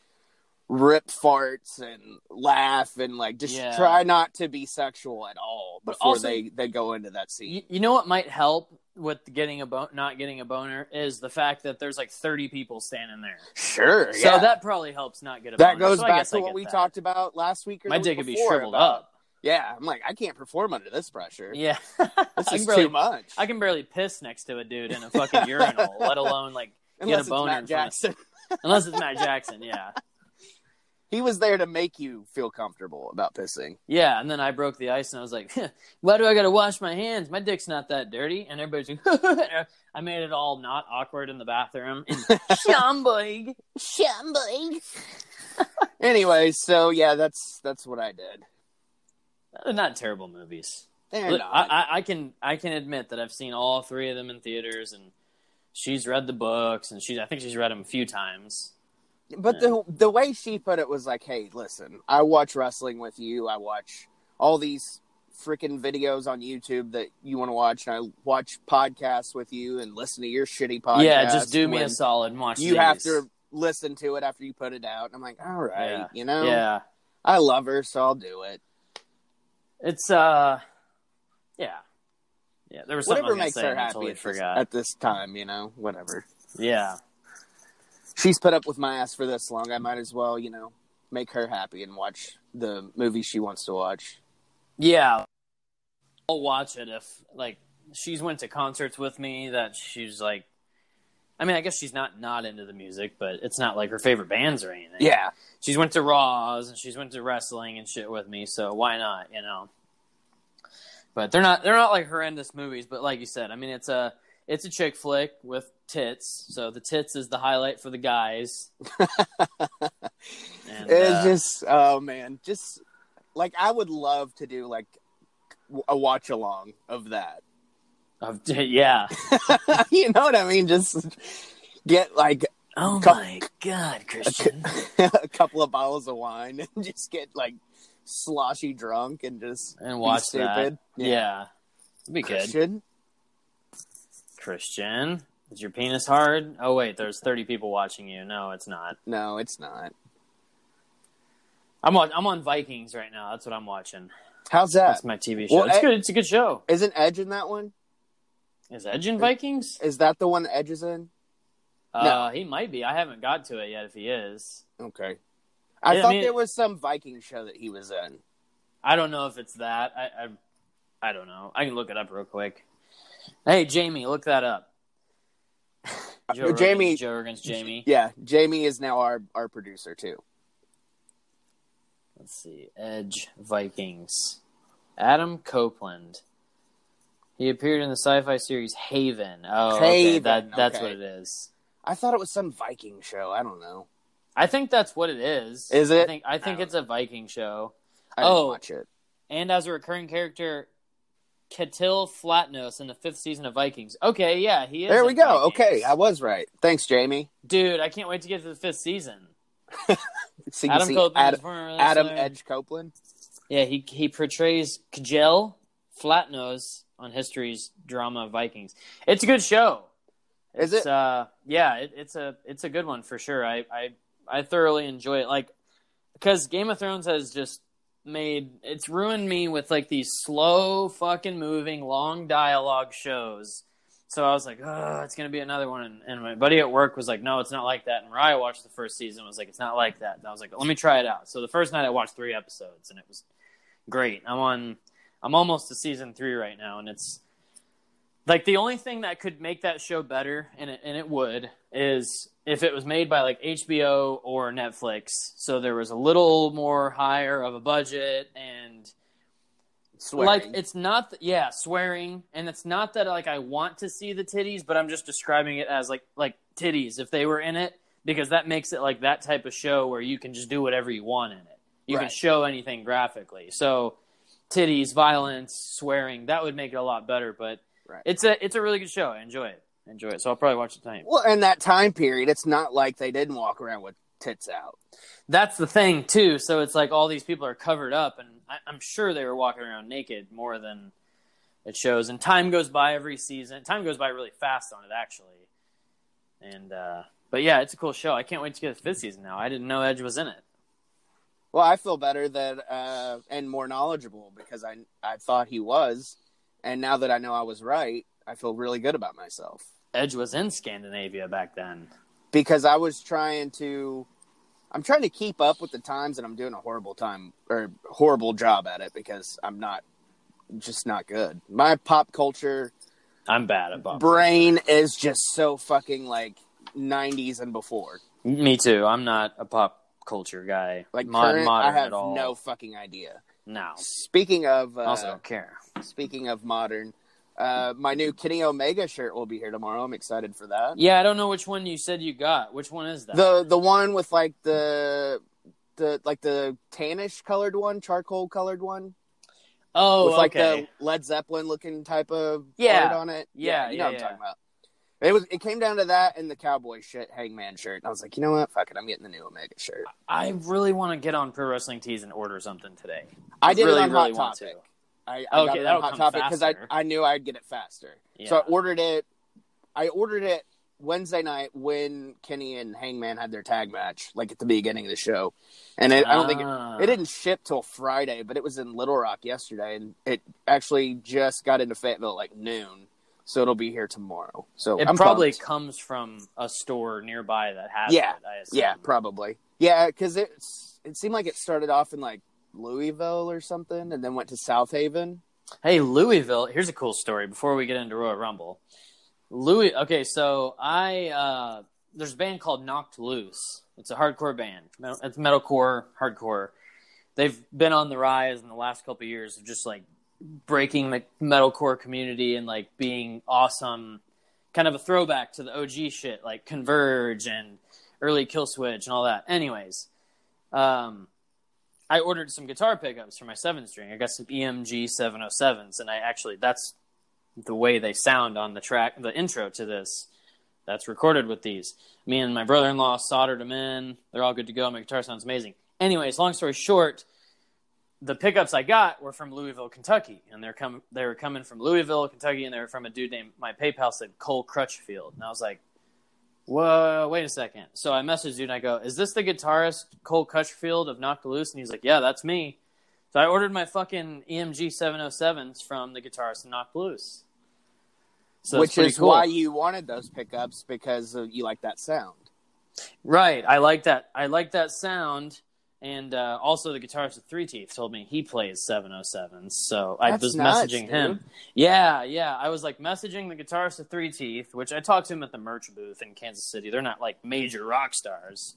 [SPEAKER 4] rip farts and laugh and like just
[SPEAKER 2] Yeah.
[SPEAKER 4] try not to be sexual at all before
[SPEAKER 2] also-
[SPEAKER 4] they they go into that scene.
[SPEAKER 2] you, you know what might help with getting a bon- not getting a boner is the fact that there's like 30 people standing there.
[SPEAKER 4] sure,
[SPEAKER 2] So
[SPEAKER 4] yeah.
[SPEAKER 2] that probably helps not get a
[SPEAKER 4] that
[SPEAKER 2] boner.
[SPEAKER 4] goes
[SPEAKER 2] So
[SPEAKER 4] back to what we
[SPEAKER 2] that.
[SPEAKER 4] talked about last week. Or
[SPEAKER 2] My dick could be shriveled up.
[SPEAKER 4] Yeah, I'm like, I can't perform under this pressure.
[SPEAKER 2] Yeah.
[SPEAKER 4] This is
[SPEAKER 2] barely
[SPEAKER 4] too much.
[SPEAKER 2] I can barely piss next to a dude in a fucking urinal, let alone like
[SPEAKER 4] Unless
[SPEAKER 2] get a boner
[SPEAKER 4] Matt
[SPEAKER 2] from a-
[SPEAKER 4] Jackson.
[SPEAKER 2] unless it's Matt Jackson, yeah.
[SPEAKER 4] he was there to make you feel comfortable about pissing.
[SPEAKER 2] Yeah, and then I broke the ice and I was like, why do I got to wash my hands? My dick's not that dirty. And everybody's like, I made it all not awkward in the bathroom. In Schaumburg.
[SPEAKER 4] Anyway, so yeah, that's that's what I did.
[SPEAKER 2] They're not terrible movies.
[SPEAKER 4] They're
[SPEAKER 2] Look,
[SPEAKER 4] not.
[SPEAKER 2] I, I, can I can admit that I've seen all three of them in theaters, and she's read the books, and she's I think she's read them a few times.
[SPEAKER 4] But the the way she put it was like, "Hey, listen, I watch wrestling with you. I watch all these freaking videos on YouTube that you want to watch, and I watch podcasts with you and listen to your shitty podcast.
[SPEAKER 2] yeah, just do me a solid and watch.
[SPEAKER 4] You
[SPEAKER 2] these.
[SPEAKER 4] have to listen to it after you put it out." And I'm like, "All right,
[SPEAKER 2] Yeah.
[SPEAKER 4] you know,
[SPEAKER 2] Yeah,
[SPEAKER 4] I love her, so I'll do it.
[SPEAKER 2] It's uh, yeah, yeah. There was
[SPEAKER 4] Whatever makes
[SPEAKER 2] say
[SPEAKER 4] her happy
[SPEAKER 2] totally
[SPEAKER 4] at, this,
[SPEAKER 2] forgot.
[SPEAKER 4] at this time, you know, whatever.
[SPEAKER 2] Yeah,
[SPEAKER 4] She's put up with my ass for this long. I might as well, you know, make her happy and watch the movie she wants to watch."
[SPEAKER 2] yeah. I'll watch it if like she's went to concerts with me that she's like. I mean, I guess she's not not into the music, but it's not like her favorite bands or anything.
[SPEAKER 4] Yeah,
[SPEAKER 2] she's went to Raws and she's went to wrestling and shit with me, so why not, you know? But they're not they're not like horrendous movies, but like you said, I mean it's a it's a chick flick with tits, so the tits is the highlight for the guys. and,
[SPEAKER 4] It's
[SPEAKER 2] uh,
[SPEAKER 4] just oh man, just like I would love to do like a watch along of that.
[SPEAKER 2] Of- yeah.
[SPEAKER 4] you know what I mean? Just get like
[SPEAKER 2] Oh my god, Christian.
[SPEAKER 4] a couple of bottles of wine and just get like sloshy drunk and just
[SPEAKER 2] And watch
[SPEAKER 4] stupid.
[SPEAKER 2] that. Yeah. It'd be good.
[SPEAKER 4] Christian?
[SPEAKER 2] Christian, is your penis hard? Oh wait, there's 30 people watching you. No, it's not.
[SPEAKER 4] No, it's not.
[SPEAKER 2] I'm on I'm on Vikings right now. That's what I'm watching.
[SPEAKER 4] How's that?
[SPEAKER 2] That's my TV show.
[SPEAKER 4] Well,
[SPEAKER 2] it's
[SPEAKER 4] Ed-
[SPEAKER 2] good. It's a good show.
[SPEAKER 4] Isn't Edge in that one?
[SPEAKER 2] Is Edge in Vikings?
[SPEAKER 4] Is that the one Edge is in?
[SPEAKER 2] Uh, he might be. I haven't got to it yet. If he is,
[SPEAKER 4] Okay. I
[SPEAKER 2] Yeah, I
[SPEAKER 4] thought
[SPEAKER 2] mean-
[SPEAKER 4] there was some Viking show that he was in.
[SPEAKER 2] I don't know if it's that. I, I, I don't know. I can look it up real quick. Hey, Jamie, look that up. Joe Rogan's-
[SPEAKER 4] Jamie-
[SPEAKER 2] Joe Rogan's Jamie.
[SPEAKER 4] Yeah, Jamie is now our our producer too.
[SPEAKER 2] Let's see. Edge Vikings. Adam Copeland. He appeared in the sci-fi series Haven. Oh, okay. That, that's
[SPEAKER 4] okay.
[SPEAKER 2] what it is.
[SPEAKER 4] I thought it was some Viking show. I don't know.
[SPEAKER 2] I think that's what it is.
[SPEAKER 4] Is
[SPEAKER 2] I
[SPEAKER 4] it?
[SPEAKER 2] think I think
[SPEAKER 4] I
[SPEAKER 2] it's a Viking show.
[SPEAKER 4] I didn't
[SPEAKER 2] Oh.
[SPEAKER 4] watch it.
[SPEAKER 2] and as a recurring character, Kjetill Flatnose in the fifth season of Vikings. Okay, yeah, he is.
[SPEAKER 4] There we go.
[SPEAKER 2] Vikings.
[SPEAKER 4] Okay, I was right. Thanks, Jamie.
[SPEAKER 2] dude, I can't wait to get to the fifth season.
[SPEAKER 4] See,
[SPEAKER 2] Adam
[SPEAKER 4] see,
[SPEAKER 2] Copeland,
[SPEAKER 4] Ad- Adam. Edge Copeland.
[SPEAKER 2] Yeah, he he portrays Kjell Flatnose on history's drama Vikings. It's a good show.
[SPEAKER 4] Is
[SPEAKER 2] It's,
[SPEAKER 4] it?
[SPEAKER 2] Uh, yeah, it, it's a it's a good one for sure. I I I thoroughly enjoy it. Like because Game of Thrones has just made it's ruined me with like these slow fucking moving long dialogue shows. So I was like, oh, it's gonna be another one. And, and my buddy at work was like, no, it's not like that. And Mariah watched the first season, and was like, it's not like that. And I was like, let me try it out. So the first night I watched three episodes, and it was great. I'm on, I'm almost to season three right now, and it's like the only thing that could make that show better, and it, and it would, is if it was made by like HBO or Netflix. So there was a little more higher of a budget and
[SPEAKER 4] Swearing.
[SPEAKER 2] like it's not th- yeah swearing and it's not that like i want to see the titties but i'm just describing it as like like titties if they were in it because that makes it like that type of show where you can just do whatever you want in it you can show anything graphically so titties violence swearing that would make it a lot better but
[SPEAKER 4] Right.
[SPEAKER 2] it's a it's a really good show i enjoy it I enjoy it so i'll probably watch it tonight
[SPEAKER 4] well, in that time period, it's not like they didn't walk around with tits out.
[SPEAKER 2] that's the thing too. So it's like all these people are covered up, and I, I'm sure they were walking around naked more than it shows. And time goes by every season. Time goes by really fast on it, actually. And uh, but yeah, it's a cool show. I can't wait to get the fifth season now. I didn't know Edge was in it.
[SPEAKER 4] Well, I feel better that uh, and more knowledgeable because I I thought he was, and now that I know I was right, I feel really good about myself
[SPEAKER 2] Edge was in Scandinavia back then.
[SPEAKER 4] because I was trying to. I'm trying to keep up with the times, and I'm doing a horrible time or horrible job at it because I'm not just not good. My pop culture
[SPEAKER 2] I'm bad at Bob.
[SPEAKER 4] brain is just so fucking like 90s and before.
[SPEAKER 2] Me too. I'm not a pop culture guy.
[SPEAKER 4] Like
[SPEAKER 2] Mod-
[SPEAKER 4] current,
[SPEAKER 2] modern
[SPEAKER 4] I have
[SPEAKER 2] at all.
[SPEAKER 4] no fucking idea.
[SPEAKER 2] No.
[SPEAKER 4] Speaking of uh,
[SPEAKER 2] also don't care.
[SPEAKER 4] speaking of modern, uh, my new Kenny Omega shirt will be here tomorrow. I'm excited for that.
[SPEAKER 2] Yeah, I don't know which one you said you got. Which one is that?
[SPEAKER 4] The the one with like the the like the tannish colored one, charcoal colored one.
[SPEAKER 2] Oh,
[SPEAKER 4] with like
[SPEAKER 2] okay.
[SPEAKER 4] the Led Zeppelin looking type of
[SPEAKER 2] Yeah.
[SPEAKER 4] on it.
[SPEAKER 2] Yeah,
[SPEAKER 4] you
[SPEAKER 2] yeah,
[SPEAKER 4] know what. I'm talking about. It was. It came down to that and the cowboy shit, Hangman shirt. And I was like, you know what? Fuck it. I'm getting the new Omega shirt.
[SPEAKER 2] I really want to get on Pro Wrestling Tees and order something today.
[SPEAKER 4] I did
[SPEAKER 2] really,
[SPEAKER 4] it on
[SPEAKER 2] really
[SPEAKER 4] Hot
[SPEAKER 2] want
[SPEAKER 4] Topic.
[SPEAKER 2] to.
[SPEAKER 4] I, I
[SPEAKER 2] Okay,
[SPEAKER 4] got it
[SPEAKER 2] that'll
[SPEAKER 4] on Hot Topic because I. I knew I'd get it faster.
[SPEAKER 2] Yeah.
[SPEAKER 4] So I ordered it. I ordered it Wednesday night when Kenny and Hangman had their tag match, like at the beginning of the show. And it, I don't think it,
[SPEAKER 2] Ah.
[SPEAKER 4] it didn't ship till Friday, but it was in Little Rock yesterday, and it actually just got into Fayetteville like noon. So it'll be here tomorrow. So
[SPEAKER 2] It
[SPEAKER 4] I'm
[SPEAKER 2] probably
[SPEAKER 4] pumped.
[SPEAKER 2] comes from a store nearby that has
[SPEAKER 4] Yeah.
[SPEAKER 2] it. I assume.
[SPEAKER 4] yeah, probably yeah, because it's it seemed like it started off in like Louisville or something, and then went to South Haven.
[SPEAKER 2] Hey, Louisville. Here's a cool story before we get into Royal Rumble. Louis. Okay, so I uh, there's a band called Knocked Loose. It's a hardcore band. It's metalcore, hardcore. They've been on the rise in the last couple of years of just like breaking the metalcore community and like being awesome. Kind of a throwback to the OG shit, like Converge and early Killswitch and all that. Anyways, um, I ordered some guitar pickups for my seven string. I got some EMG 707s, and I actually that's the way they sound on the track, the intro to this. That's recorded with these. Me and my brother in law soldered them in. They're all good to go. My guitar sounds amazing. Anyways, long story short, the pickups I got were from Louisville, Kentucky, and they're com- they were coming from Louisville, Kentucky, and they were from a dude named my PayPal said Cole Crutchfield, and I was like, Whoa, wait a second. So I messaged you and I go, Is this the guitarist Cole Crutchfield of Knocked Loose? And he's like, Yeah, that's me. So I ordered my fucking EMG 707s from the guitarist of Knocked Loose. So
[SPEAKER 4] which is
[SPEAKER 2] cool.
[SPEAKER 4] why you wanted those pickups because you like that sound.
[SPEAKER 2] Right. I like that. I like that sound. And uh, also, the guitarist of Three Teeth told me he plays 707s. So I
[SPEAKER 4] That's
[SPEAKER 2] was
[SPEAKER 4] nuts,
[SPEAKER 2] messaging
[SPEAKER 4] dude.
[SPEAKER 2] him. Yeah, yeah. I was like messaging the guitarist of Three Teeth, which I talked to him at the merch booth in Kansas City. They're not like major rock stars.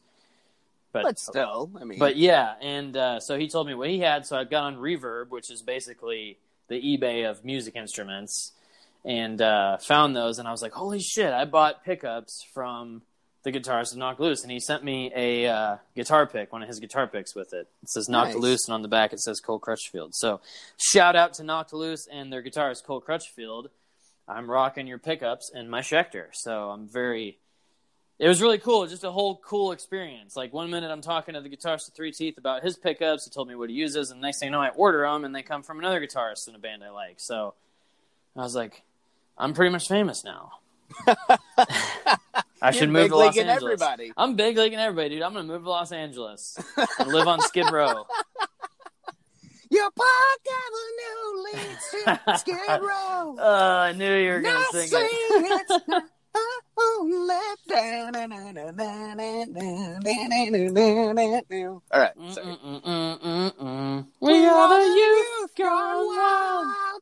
[SPEAKER 2] But,
[SPEAKER 4] But still, I mean,
[SPEAKER 2] but yeah, and uh, so he told me what he had. So I got on Reverb, which is basically the eBay of music instruments, and uh, found those. And I was like, "Holy shit!" I bought pickups from the guitarist of Knock Loose, and he sent me a uh, guitar pick, one of his guitar picks with it. It says Knock
[SPEAKER 4] Nice.
[SPEAKER 2] Loose, and on the back it says Cole Crutchfield. So shout out to Knock Loose and their guitarist Cole Crutchfield. I'm rocking your pickups and my Schecter, so I'm very it was really cool. Just a whole cool experience. Like one minute I'm talking to the guitarist of Three Teeth about his pickups. He told me what he uses, and the next thing you know, I order them, and they come from another guitarist in a band I like. So I was like, I'm pretty much famous now. I should move to Los Angeles.
[SPEAKER 4] everybody.
[SPEAKER 2] I'm big leaguing everybody, dude. I'm gonna move to Los Angeles and live on Skid Row.
[SPEAKER 4] Your Park Avenue leads to Skid Row.
[SPEAKER 2] Uh, I knew you were gonna
[SPEAKER 4] Not
[SPEAKER 2] sing
[SPEAKER 4] saying
[SPEAKER 2] it.
[SPEAKER 4] only- All right, sorry.
[SPEAKER 2] We are the youth gone wild.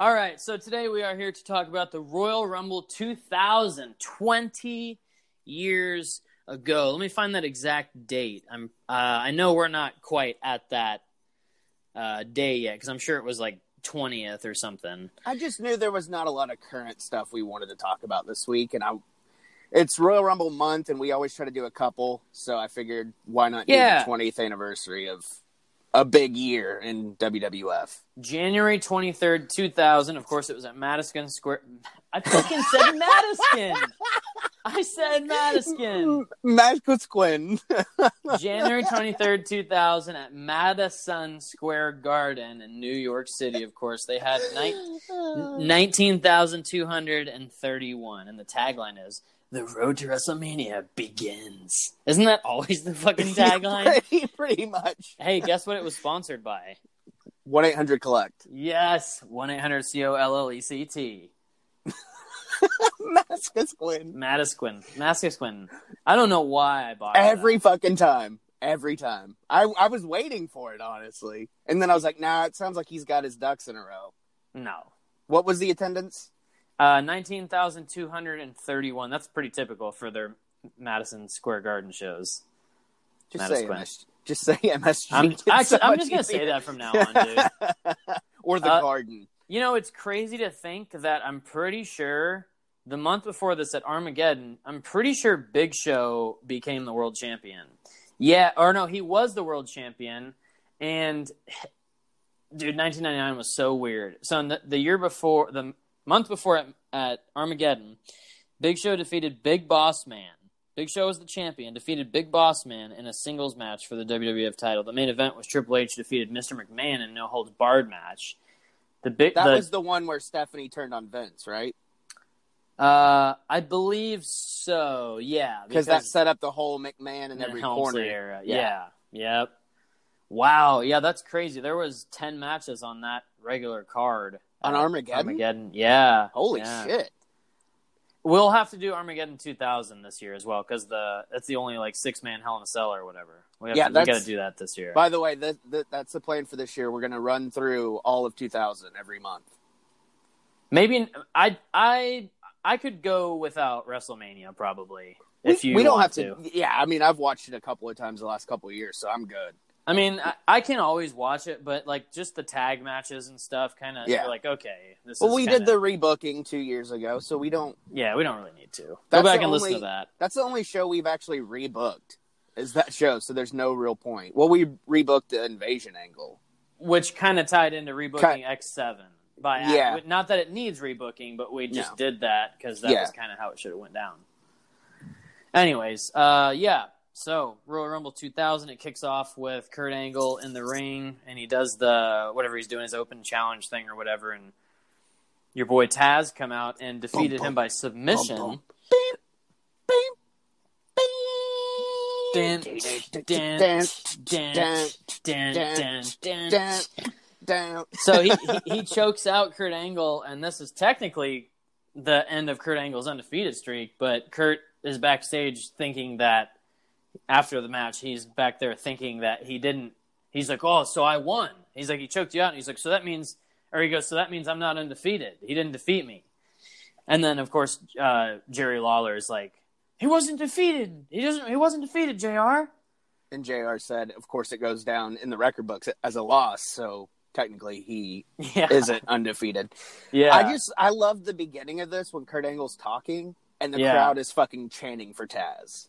[SPEAKER 2] All right, so today we are here to talk about the Royal Rumble 2000, 20 years ago. Let me find that exact date. I'm, uh, I know we're not quite at that uh, day yet because I'm sure it was like 20th or something.
[SPEAKER 4] I just knew there was not a lot of current stuff we wanted to talk about this week, and I. It's Royal Rumble month, and we always try to do a couple, so I figured why not do
[SPEAKER 2] Yeah.
[SPEAKER 4] the 20th anniversary of a big year in WWF.
[SPEAKER 2] January 23rd, 2000. Of course, it was at Madison Square. I fucking said Madison. I said Madison.
[SPEAKER 4] Madisquin.
[SPEAKER 2] January 23rd, 2000, at Madison Square Garden in New York City, of course. They had ni- 19,231, and the tagline is The Road to WrestleMania begins. Isn't that always the fucking tagline?
[SPEAKER 4] pretty, pretty much.
[SPEAKER 2] hey, guess what it was sponsored by?
[SPEAKER 4] One eight hundred collect.
[SPEAKER 2] Yes, 1 800 C O L L E C T.
[SPEAKER 4] Madisquin.
[SPEAKER 2] Madisquin. Mascusquin. I don't know why I bought it.
[SPEAKER 4] Every fucking time. Every time. I I was waiting for it honestly, and then I was like, nah. It sounds like he's got his ducks in a row.
[SPEAKER 2] No.
[SPEAKER 4] What was the attendance?
[SPEAKER 2] Uh, 19,231. That's pretty typical for their Madison Square Garden shows.
[SPEAKER 4] Just say. MS. Just say MSG.
[SPEAKER 2] I'm,
[SPEAKER 4] It's so
[SPEAKER 2] actually, I'm just going to say that from now on, dude.
[SPEAKER 4] or the
[SPEAKER 2] Uh,
[SPEAKER 4] garden.
[SPEAKER 2] You know, it's crazy to think that I'm pretty sure the month before this at Armageddon, I'm pretty sure Big Show became the world champion. Yeah, or no, he was the world champion. And, dude, 1999 was so weird. So, in the, the year before, the month before at, at Armageddon, Big Show defeated Big Boss Man. Big Show was the champion, defeated Big Boss Man in a singles match for the WWF title. The main event was Triple H defeated Mr. McMahon in no holds barred match. The big
[SPEAKER 4] That
[SPEAKER 2] the,
[SPEAKER 4] was the one where Stephanie turned on Vince, right?
[SPEAKER 2] uh, I believe so. Yeah,
[SPEAKER 4] Because that set up the whole McMahon in every
[SPEAKER 2] Helmsley
[SPEAKER 4] corner.
[SPEAKER 2] era.
[SPEAKER 4] Yeah.
[SPEAKER 2] Yeah. Yep. Wow. Yeah, that's crazy. There was ten matches on that regular card
[SPEAKER 4] On Armageddon?
[SPEAKER 2] Armageddon. Yeah.
[SPEAKER 4] Holy
[SPEAKER 2] Yeah.
[SPEAKER 4] shit!
[SPEAKER 2] We'll have to do Armageddon 2000 this year as well because the it's the only like six man Hell in a Cell or whatever. We have
[SPEAKER 4] Yeah,
[SPEAKER 2] to, we got to do that this year.
[SPEAKER 4] By the way, that, that, that's the plan for this year. We're going to run through all of 2000 every month.
[SPEAKER 2] Maybe I I I could go without WrestleMania probably if
[SPEAKER 4] we,
[SPEAKER 2] you
[SPEAKER 4] we don't have to, Yeah, I mean, I've watched it a couple of times the last couple of years, so I'm good.
[SPEAKER 2] I mean, I, I can always watch it, but like just the tag matches and stuff, kind of.
[SPEAKER 4] Yeah.
[SPEAKER 2] Like okay, this
[SPEAKER 4] Well, we
[SPEAKER 2] kinda,
[SPEAKER 4] did the rebooking two years ago, so we don't.
[SPEAKER 2] Yeah, we don't really need to go back and listen to that.
[SPEAKER 4] That's the only show we've actually rebooked. Is that show? So there's no real point. Well, we rebooked the invasion angle.
[SPEAKER 2] Which kind of tied into rebooking X Seven by
[SPEAKER 4] Yeah.
[SPEAKER 2] Not that it needs rebooking, but we just
[SPEAKER 4] No.
[SPEAKER 2] did that because that
[SPEAKER 4] Yeah.
[SPEAKER 2] was kind of how it should have went down. Anyways, uh, yeah. So Royal Rumble 2000, it kicks off with Kurt Angle in the ring, and he does the whatever he's doing, his open challenge thing or whatever, and your boy Taz come out and defeated him by submission.
[SPEAKER 4] bum.
[SPEAKER 2] So he, he he chokes out Kurt Angle, and this is technically the end of Kurt Angle's undefeated streak. But Kurt is backstage thinking that after the match, he's back there thinking that he didn't. He's like, "Oh, so I won." He's like, "He choked you out," and he's like, "So that means," or he goes, "So that means I'm not undefeated. He didn't defeat me." And then, of course, uh, Jerry Lawler is like, "He wasn't defeated. He doesn't. He wasn't defeated." Jr.
[SPEAKER 4] And JR said, of course, it goes down in the record books as a loss, so technically he
[SPEAKER 2] Yeah,
[SPEAKER 4] isn't undefeated.
[SPEAKER 2] yeah.
[SPEAKER 4] I just, I love the beginning of this when Kurt Angle's talking and the
[SPEAKER 2] Yeah.
[SPEAKER 4] crowd is fucking chanting for Taz.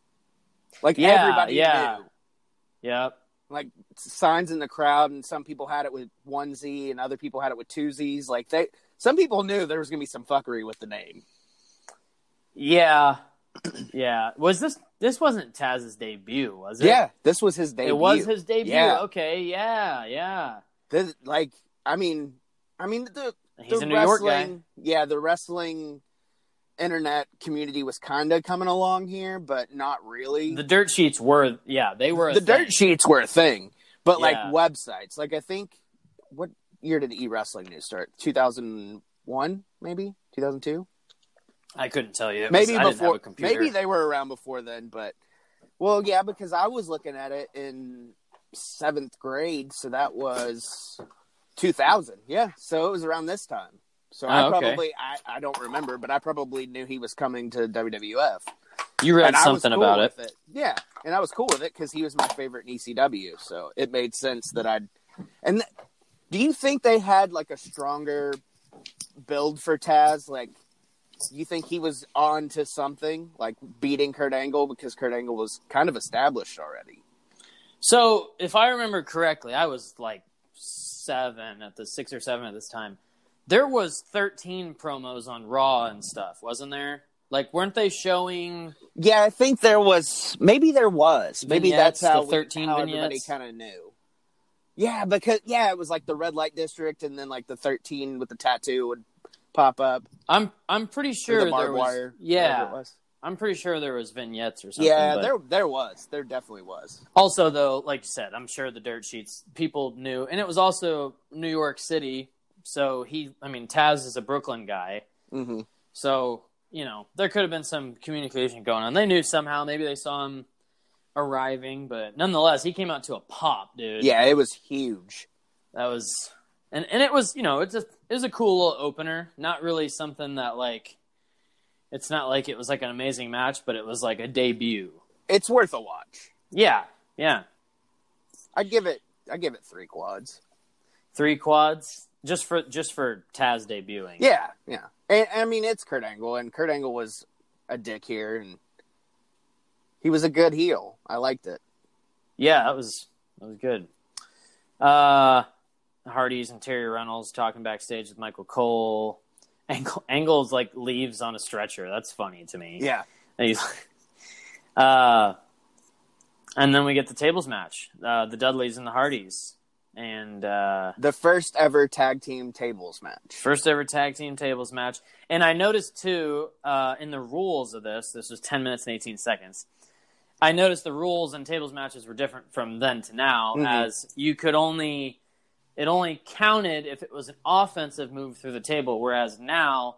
[SPEAKER 4] Like
[SPEAKER 2] Yeah,
[SPEAKER 4] everybody
[SPEAKER 2] yeah.
[SPEAKER 4] knew.
[SPEAKER 2] Yep.
[SPEAKER 4] Like signs in the crowd, and some people had it with one Z, and other people had it with two Z's. Like they, some people knew there was gonna be some fuckery with the name.
[SPEAKER 2] Yeah, yeah. Was this this wasn't Taz's debut? Was it?
[SPEAKER 4] Yeah, this was his debut.
[SPEAKER 2] it was his debut.
[SPEAKER 4] Yeah.
[SPEAKER 2] Okay, yeah, yeah.
[SPEAKER 4] This, like, I mean, I mean the
[SPEAKER 2] He's
[SPEAKER 4] the
[SPEAKER 2] a New York guy.
[SPEAKER 4] wrestling, Yeah, the wrestling internet community was kind of coming along here, but not really.
[SPEAKER 2] The dirt sheets were, yeah, they were. A
[SPEAKER 4] the
[SPEAKER 2] thing.
[SPEAKER 4] dirt sheets were a thing, but like websites, like I think, what year did E Wrestling News start? Two thousand one, maybe two thousand two.
[SPEAKER 2] I couldn't tell you. It was-
[SPEAKER 4] Maybe
[SPEAKER 2] have
[SPEAKER 4] before.
[SPEAKER 2] a computer.
[SPEAKER 4] Maybe they were around before then, but well, yeah, because I was looking at it in seventh grade, so that was two thousand. Yeah, so it was around this time. So I
[SPEAKER 2] Oh, okay.
[SPEAKER 4] probably I, I don't remember, but I probably knew he was coming to WWF.
[SPEAKER 2] you read
[SPEAKER 4] and
[SPEAKER 2] something
[SPEAKER 4] cool
[SPEAKER 2] about it.
[SPEAKER 4] it. Yeah, and I was cool with it because he was my favorite in ECW, so it made sense that I'd. And th- do you think they had like a stronger build for Taz? Like, you think he was on to something like beating Kurt Angle because Kurt Angle was kind of established already?
[SPEAKER 2] So, if I remember correctly, I was like seven at the six or seven at this time. There was thirteen promos on Raw and stuff, wasn't there? Like, weren't they showing?
[SPEAKER 4] Yeah, I think there was. Maybe there was. Maybe
[SPEAKER 2] Vignettes,
[SPEAKER 4] that's how
[SPEAKER 2] the 13
[SPEAKER 4] how everybody kind of knew. Yeah, because yeah, it was like the red light district, and then like the thirteen with the tattoo would pop up.
[SPEAKER 2] I'm I'm pretty sure
[SPEAKER 4] the
[SPEAKER 2] there was.
[SPEAKER 4] wire.
[SPEAKER 2] yeah,
[SPEAKER 4] was.
[SPEAKER 2] I'm pretty sure there was vignettes or something.
[SPEAKER 4] Yeah, there there was. There definitely was.
[SPEAKER 2] Also, though, like you said, I'm sure the dirt sheets people knew, and it was also New York City. So he, I mean, Taz is a Brooklyn guy,
[SPEAKER 4] Mm-hmm.
[SPEAKER 2] so you know there could have been some communication going on. They knew somehow. Maybe they saw him arriving, but nonetheless, he came out to a pop, dude.
[SPEAKER 4] Yeah, it was huge.
[SPEAKER 2] that was, and and it was, you know, it's a it was a cool little opener. Not really something that like, it's not like it was like an amazing match, but it was like a debut.
[SPEAKER 4] It's worth a watch.
[SPEAKER 2] Yeah, yeah.
[SPEAKER 4] I'd give it. I give it three quads.
[SPEAKER 2] three quads just for just for Taz debuting.
[SPEAKER 4] Yeah, yeah. And, I mean, it's Kurt Angle, and Kurt Angle was a dick here, and he was a good heel. I liked it.
[SPEAKER 2] yeah, that was that was good. Uh, Hardy's and Terri Runnels talking backstage with Michael Cole. Angle Angle's like leaves on a stretcher. That's funny to me.
[SPEAKER 4] Yeah,
[SPEAKER 2] And he's uh, and then we get the tables match, uh, the Dudleys and the Hardys, and uh,
[SPEAKER 4] the first ever tag team tables match.
[SPEAKER 2] First ever tag team tables match. And I noticed too, uh, in the rules of this, this was 10 minutes and 18 seconds. I noticed the rules and tables matches were different from then to now,
[SPEAKER 4] Mhm.
[SPEAKER 2] as you could only, it only counted if it was an offensive move through the table, whereas now,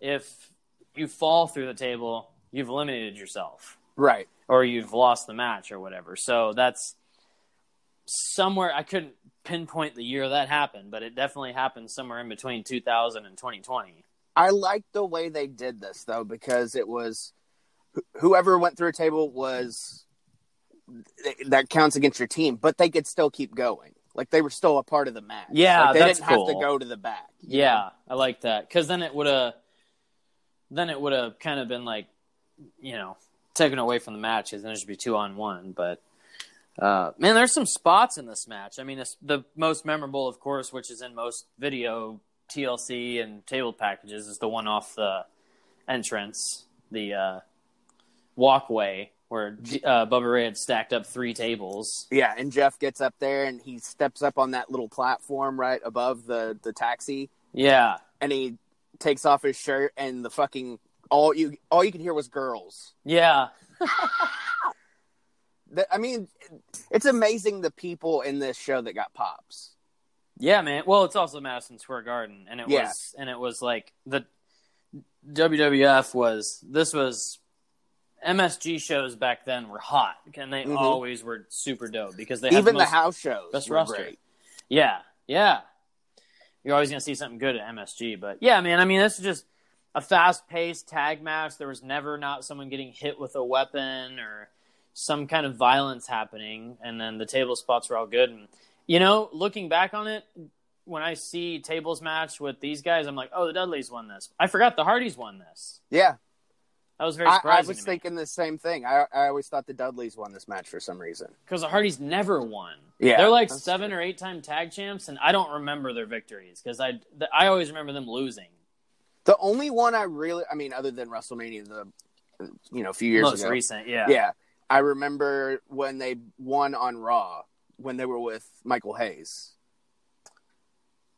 [SPEAKER 2] if you fall through the table, you've eliminated yourself
[SPEAKER 4] Right.
[SPEAKER 2] or you've lost the match or whatever. So that's somewhere I couldn't pinpoint the year that happened, but it definitely happened somewhere in between 2000 and 2020.
[SPEAKER 4] I like the way they did this though because it was wh- whoever went through a table was that counts against your team, but they could still keep going. Like they were still a part of the match.
[SPEAKER 2] Yeah,
[SPEAKER 4] like, they didn't have to go to the back.
[SPEAKER 2] Yeah,
[SPEAKER 4] know?
[SPEAKER 2] I like that because then it would have, then it would have kind of been like, you know, taken away from the matches, and it should be two on one. But uh, man, there's some spots in this match. I mean, it's the most memorable, of course, which is in most video TLC and table packages, is the one off the entrance, the uh, walkway where uh, Bubba Ray had stacked up three tables.
[SPEAKER 4] Yeah, and Jeff gets up there and he steps up on that little platform right above the the taxi
[SPEAKER 2] Yeah,
[SPEAKER 4] and he takes off his shirt and the fucking all you all you could hear was girls.
[SPEAKER 2] yeah,
[SPEAKER 4] I mean, it's amazing the people in this show that got pops.
[SPEAKER 2] Yeah, man. Well, it's also Madison Square Garden, and it
[SPEAKER 4] Yeah.
[SPEAKER 2] was, and it was like the WWF was. This was MSG shows back then were hot, and they
[SPEAKER 4] Mhm.
[SPEAKER 2] always were super dope because they had
[SPEAKER 4] Even
[SPEAKER 2] the,
[SPEAKER 4] the house shows
[SPEAKER 2] best roster.
[SPEAKER 4] great.
[SPEAKER 2] Yeah, yeah. You're always gonna see something good at MSG, but yeah, man. I mean, this is just a fast-paced tag match. There was never not someone getting hit with a weapon or some kind of violence happening, and then the table spots were all good. And you know, looking back on it, when I see tables match with these guys, I'm like, oh, the Dudleys won this. I forgot the Hardys won this.
[SPEAKER 4] Yeah,
[SPEAKER 2] That was very
[SPEAKER 4] I. I was thinking the same thing. I, I always thought the Dudleys won this match for some reason.
[SPEAKER 2] because the Hardys never won.
[SPEAKER 4] Yeah,
[SPEAKER 2] they're like seven or eight time tag champs, and I don't remember their victories because I th- I always remember them losing.
[SPEAKER 4] The only one I really, I mean, other than WrestleMania, the you know, a few years
[SPEAKER 2] Most
[SPEAKER 4] ago,
[SPEAKER 2] recent, yeah,
[SPEAKER 4] yeah, I remember when they won on Raw when they were with Michael Hayes.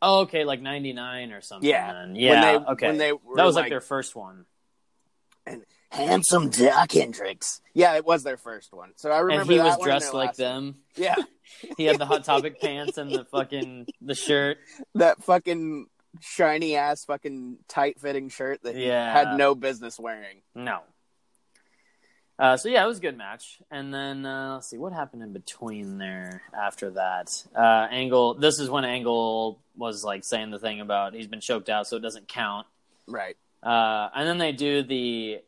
[SPEAKER 2] Oh, okay, like ninety nine or something.
[SPEAKER 4] Yeah.
[SPEAKER 2] then.
[SPEAKER 4] When
[SPEAKER 2] yeah,
[SPEAKER 4] they-
[SPEAKER 2] okay.
[SPEAKER 4] when they were
[SPEAKER 2] that was like,
[SPEAKER 4] like-
[SPEAKER 2] their first one, And
[SPEAKER 4] Handsome Dok Hendrix. Yeah, it was their first one. So I remember
[SPEAKER 2] and he was dressed like
[SPEAKER 4] last one.
[SPEAKER 2] them.
[SPEAKER 4] Yeah,
[SPEAKER 2] He had the hot topic pants and the fucking the shirt.
[SPEAKER 4] that fucking shiny ass fucking tight fitting shirt that he
[SPEAKER 2] Yeah.
[SPEAKER 4] had no business wearing.
[SPEAKER 2] No. Uh, so yeah, it was a good match. And then uh, let's see what happened in between there after that. Uh, Angle. This is when Angle was like saying the thing about he's been choked out, so it doesn't count.
[SPEAKER 4] Right.
[SPEAKER 2] Uh, and then they do the.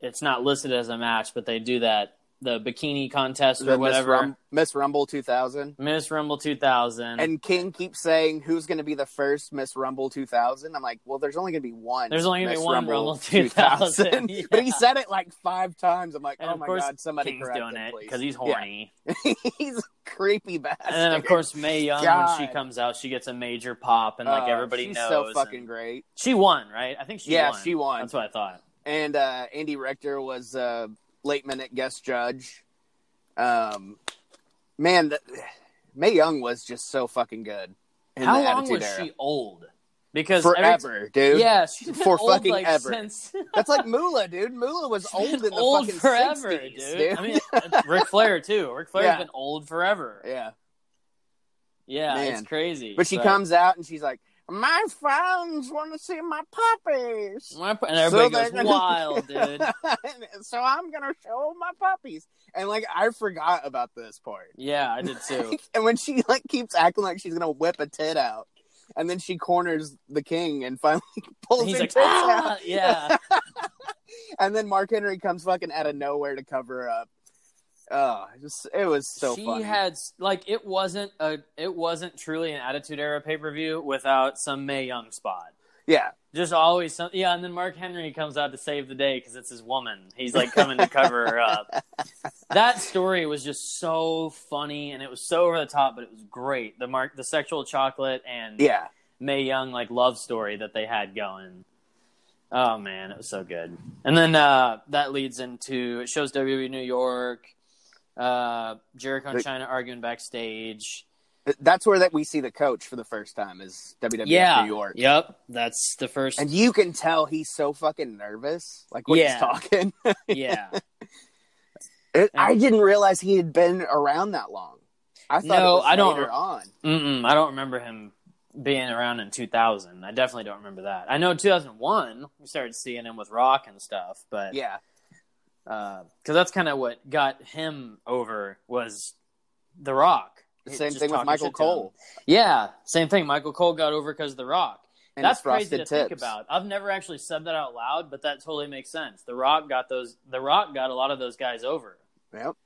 [SPEAKER 2] It's not listed as a match, but they do that the bikini contest or
[SPEAKER 4] The Miss,
[SPEAKER 2] whatever.
[SPEAKER 4] Rum- Miss Rumble 2000.
[SPEAKER 2] Miss Rumble 2000.
[SPEAKER 4] And King keeps saying, "Who's going to be the first Miss Rumble 2000?" I'm like, "Well, there's only going to be one.
[SPEAKER 2] There's only gonna be
[SPEAKER 4] Miss
[SPEAKER 2] one Rumble 2000, yeah.
[SPEAKER 4] but he said it like five times. I'm like,
[SPEAKER 2] And
[SPEAKER 4] "Oh my god, somebody
[SPEAKER 2] King's doing
[SPEAKER 4] him,
[SPEAKER 2] it because he's
[SPEAKER 4] Yeah.
[SPEAKER 2] horny.
[SPEAKER 4] he's a creepy bastard.
[SPEAKER 2] And then of course Mae Young, when she comes out, she gets a major pop, and like
[SPEAKER 4] Oh,
[SPEAKER 2] everybody
[SPEAKER 4] she's
[SPEAKER 2] knows.
[SPEAKER 4] so fucking great.
[SPEAKER 2] She won, right? I think she
[SPEAKER 4] Yeah,
[SPEAKER 2] won.
[SPEAKER 4] she won.
[SPEAKER 2] That's what I thought.
[SPEAKER 4] and uh, Andy Richter was a late minute guest judge. Um, man, Mae Young was just so fucking good. in
[SPEAKER 2] How
[SPEAKER 4] the
[SPEAKER 2] long
[SPEAKER 4] Attitude
[SPEAKER 2] was
[SPEAKER 4] Era.
[SPEAKER 2] she old? Because every
[SPEAKER 4] Forever, dude.
[SPEAKER 2] Yeah, she's
[SPEAKER 4] For
[SPEAKER 2] old,
[SPEAKER 4] fucking
[SPEAKER 2] like,
[SPEAKER 4] ever.
[SPEAKER 2] Since
[SPEAKER 4] That's like Moolah, dude. Moolah was old in the
[SPEAKER 2] old
[SPEAKER 4] fucking
[SPEAKER 2] forever,
[SPEAKER 4] 60s,
[SPEAKER 2] dude.
[SPEAKER 4] dude.
[SPEAKER 2] I mean, Ric Flair too. Ric Flair's
[SPEAKER 4] Yeah.
[SPEAKER 2] been old forever.
[SPEAKER 4] yeah.
[SPEAKER 2] Yeah,
[SPEAKER 4] Man.
[SPEAKER 2] it's crazy.
[SPEAKER 4] But she comes out and she's like, "My fans want to see my puppies."
[SPEAKER 2] My- and everybody
[SPEAKER 4] So
[SPEAKER 2] goes
[SPEAKER 4] gonna-
[SPEAKER 2] wild, dude.
[SPEAKER 4] so I'm gonna show my puppies, and like I forgot about this part.
[SPEAKER 2] Yeah, I did too.
[SPEAKER 4] and when she like keeps acting like she's gonna whip a tit out, and then she corners the king and finally pulls
[SPEAKER 2] He's
[SPEAKER 4] her
[SPEAKER 2] like,
[SPEAKER 4] tits
[SPEAKER 2] ah,
[SPEAKER 4] out.
[SPEAKER 2] yeah.
[SPEAKER 4] and then Mark Henry comes fucking out of nowhere to cover her up. Oh, it was, it was so
[SPEAKER 2] she
[SPEAKER 4] funny.
[SPEAKER 2] had like it wasn't a it wasn't truly an Attitude Era pay per view without some Mae Young spot.
[SPEAKER 4] yeah,
[SPEAKER 2] Just always some yeah, and then Mark Henry comes out to save the day because it's his woman. He's like coming to cover her up. That story was just so funny and it was so over the top, but it was great. The Mark the sexual chocolate and
[SPEAKER 4] yeah.
[SPEAKER 2] Mae Young like love story that they had going. Oh man, it was so good. And then uh, that leads into it shows WWE New York, uh, Jericho and
[SPEAKER 4] The-
[SPEAKER 2] Chyna arguing backstage.
[SPEAKER 4] That's where that we see the coach for the first time is WWE
[SPEAKER 2] yeah,
[SPEAKER 4] New York.
[SPEAKER 2] Yep, that's the first.
[SPEAKER 4] And you can tell he's so fucking nervous, like when
[SPEAKER 2] Yeah.
[SPEAKER 4] he's talking.
[SPEAKER 2] yeah,
[SPEAKER 4] It, I didn't realize he had been around that long. I thought
[SPEAKER 2] No, I don't-
[SPEAKER 4] later on.
[SPEAKER 2] I don't remember him being around in 2000. I definitely don't remember that. I know 2001 we started seeing him with Rock and stuff, but
[SPEAKER 4] Yeah, Uh,
[SPEAKER 2] because that's kind of what got him over was the Rock.
[SPEAKER 4] the same thing with Michael
[SPEAKER 2] shit to him.
[SPEAKER 4] Cole
[SPEAKER 2] Yeah, same thing. Michael Cole got over because of the Rock.
[SPEAKER 4] and
[SPEAKER 2] That's crazy to
[SPEAKER 4] tips.
[SPEAKER 2] think about. I've never actually said that out loud, but that totally makes sense. The Rock got those. The Rock got a lot of those guys over.
[SPEAKER 4] Yep.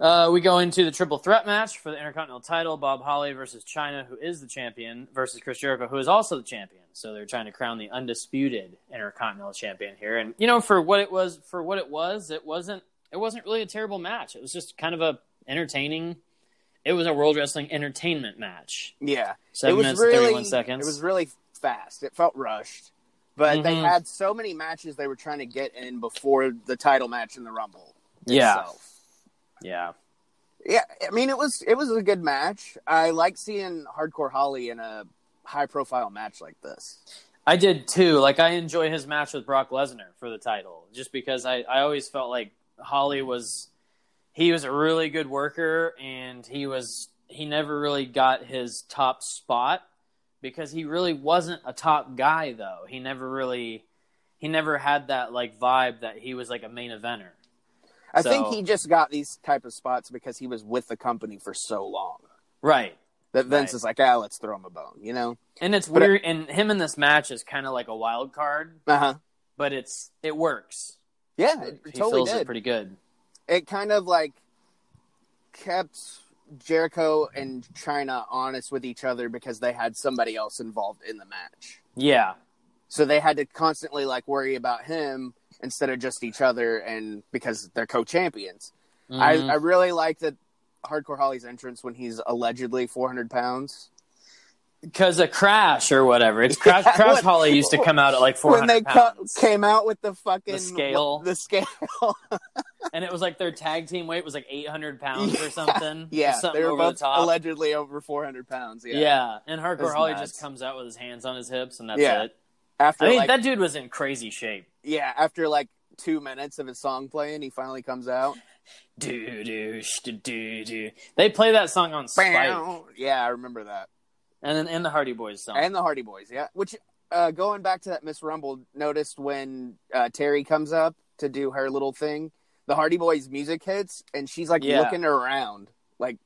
[SPEAKER 2] Uh, we go into the triple threat match for the Intercontinental title: Bob Holly versus Chyna, who is the champion, versus Chris Jericho, who is also the champion. So they're trying to crown the undisputed Intercontinental champion here. And you know, for what it was, for what it was, it wasn't. It wasn't really a terrible match. It was just kind of a entertaining. It was a World Wrestling Entertainment match.
[SPEAKER 4] Yeah,
[SPEAKER 2] Seven
[SPEAKER 4] it was
[SPEAKER 2] minutes
[SPEAKER 4] really
[SPEAKER 2] thirty-one seconds.
[SPEAKER 4] It was really fast. It felt rushed, but they
[SPEAKER 2] Mhm.
[SPEAKER 4] had so many matches they were trying to get in before the title match in the Rumble. Itself.
[SPEAKER 2] yeah.
[SPEAKER 4] Yeah. Yeah, I mean, it was it was a good match. I like seeing Hardcore Holly in a high profile match like this.
[SPEAKER 2] I did too. Like I enjoy his match with Brock Lesnar for the title, just because I, I always felt like Holly was he was a really good worker and he was he never really got his top spot because he really wasn't a top guy though. He never really he never had that like vibe that he was like a main eventer.
[SPEAKER 4] I
[SPEAKER 2] So-
[SPEAKER 4] think he just got these type of spots because he was with the company for so long
[SPEAKER 2] Right.
[SPEAKER 4] that Vince
[SPEAKER 2] Right.
[SPEAKER 4] is like, ah, let's throw him a bone, you know?
[SPEAKER 2] And it's
[SPEAKER 4] But
[SPEAKER 2] weird and him in this match is kind of like a wild card,
[SPEAKER 4] Uh huh.
[SPEAKER 2] but it's it works.
[SPEAKER 4] Yeah, it
[SPEAKER 2] He
[SPEAKER 4] totally
[SPEAKER 2] fills
[SPEAKER 4] did.
[SPEAKER 2] it pretty good.
[SPEAKER 4] it kind of like kept Jericho and Chyna honest with each other because they had somebody else involved in the match.
[SPEAKER 2] Yeah.
[SPEAKER 4] So they had to constantly like worry about him instead of just each other and because they're co-champions.
[SPEAKER 2] Mhm.
[SPEAKER 4] I, I really like that Hardcore Holly's entrance when he's allegedly 400 pounds.
[SPEAKER 2] Because of Crash or whatever. It's Crash.
[SPEAKER 4] Yeah,
[SPEAKER 2] Crash
[SPEAKER 4] when-
[SPEAKER 2] Holly used to come out at like 400
[SPEAKER 4] When they cu- came out with the fucking
[SPEAKER 2] The scale.
[SPEAKER 4] the scale.
[SPEAKER 2] and it was like their tag team weight was like eight hundred pounds or something.
[SPEAKER 4] yeah,
[SPEAKER 2] something
[SPEAKER 4] they were
[SPEAKER 2] over
[SPEAKER 4] both
[SPEAKER 2] the
[SPEAKER 4] allegedly over 400 pounds. Yeah.
[SPEAKER 2] yeah. and Hardcore Holly
[SPEAKER 4] nuts.
[SPEAKER 2] just comes out with his hands on his hips, and that's
[SPEAKER 4] Yeah.
[SPEAKER 2] it.
[SPEAKER 4] After
[SPEAKER 2] I mean,
[SPEAKER 4] like
[SPEAKER 2] that dude was in crazy shape.
[SPEAKER 4] Yeah, after like two minutes of his song playing, he finally comes out.
[SPEAKER 2] Do do do do. They play that song on Spike,
[SPEAKER 4] Yeah, I remember that.
[SPEAKER 2] and then and the Hardy Boys song.
[SPEAKER 4] And the Hardy Boys, yeah. Which, uh, going back to that Miss Rumble, noticed when uh, Terri comes up to do her little thing, the Hardy Boys music hits, and she's like
[SPEAKER 2] Yeah.
[SPEAKER 4] looking around, like,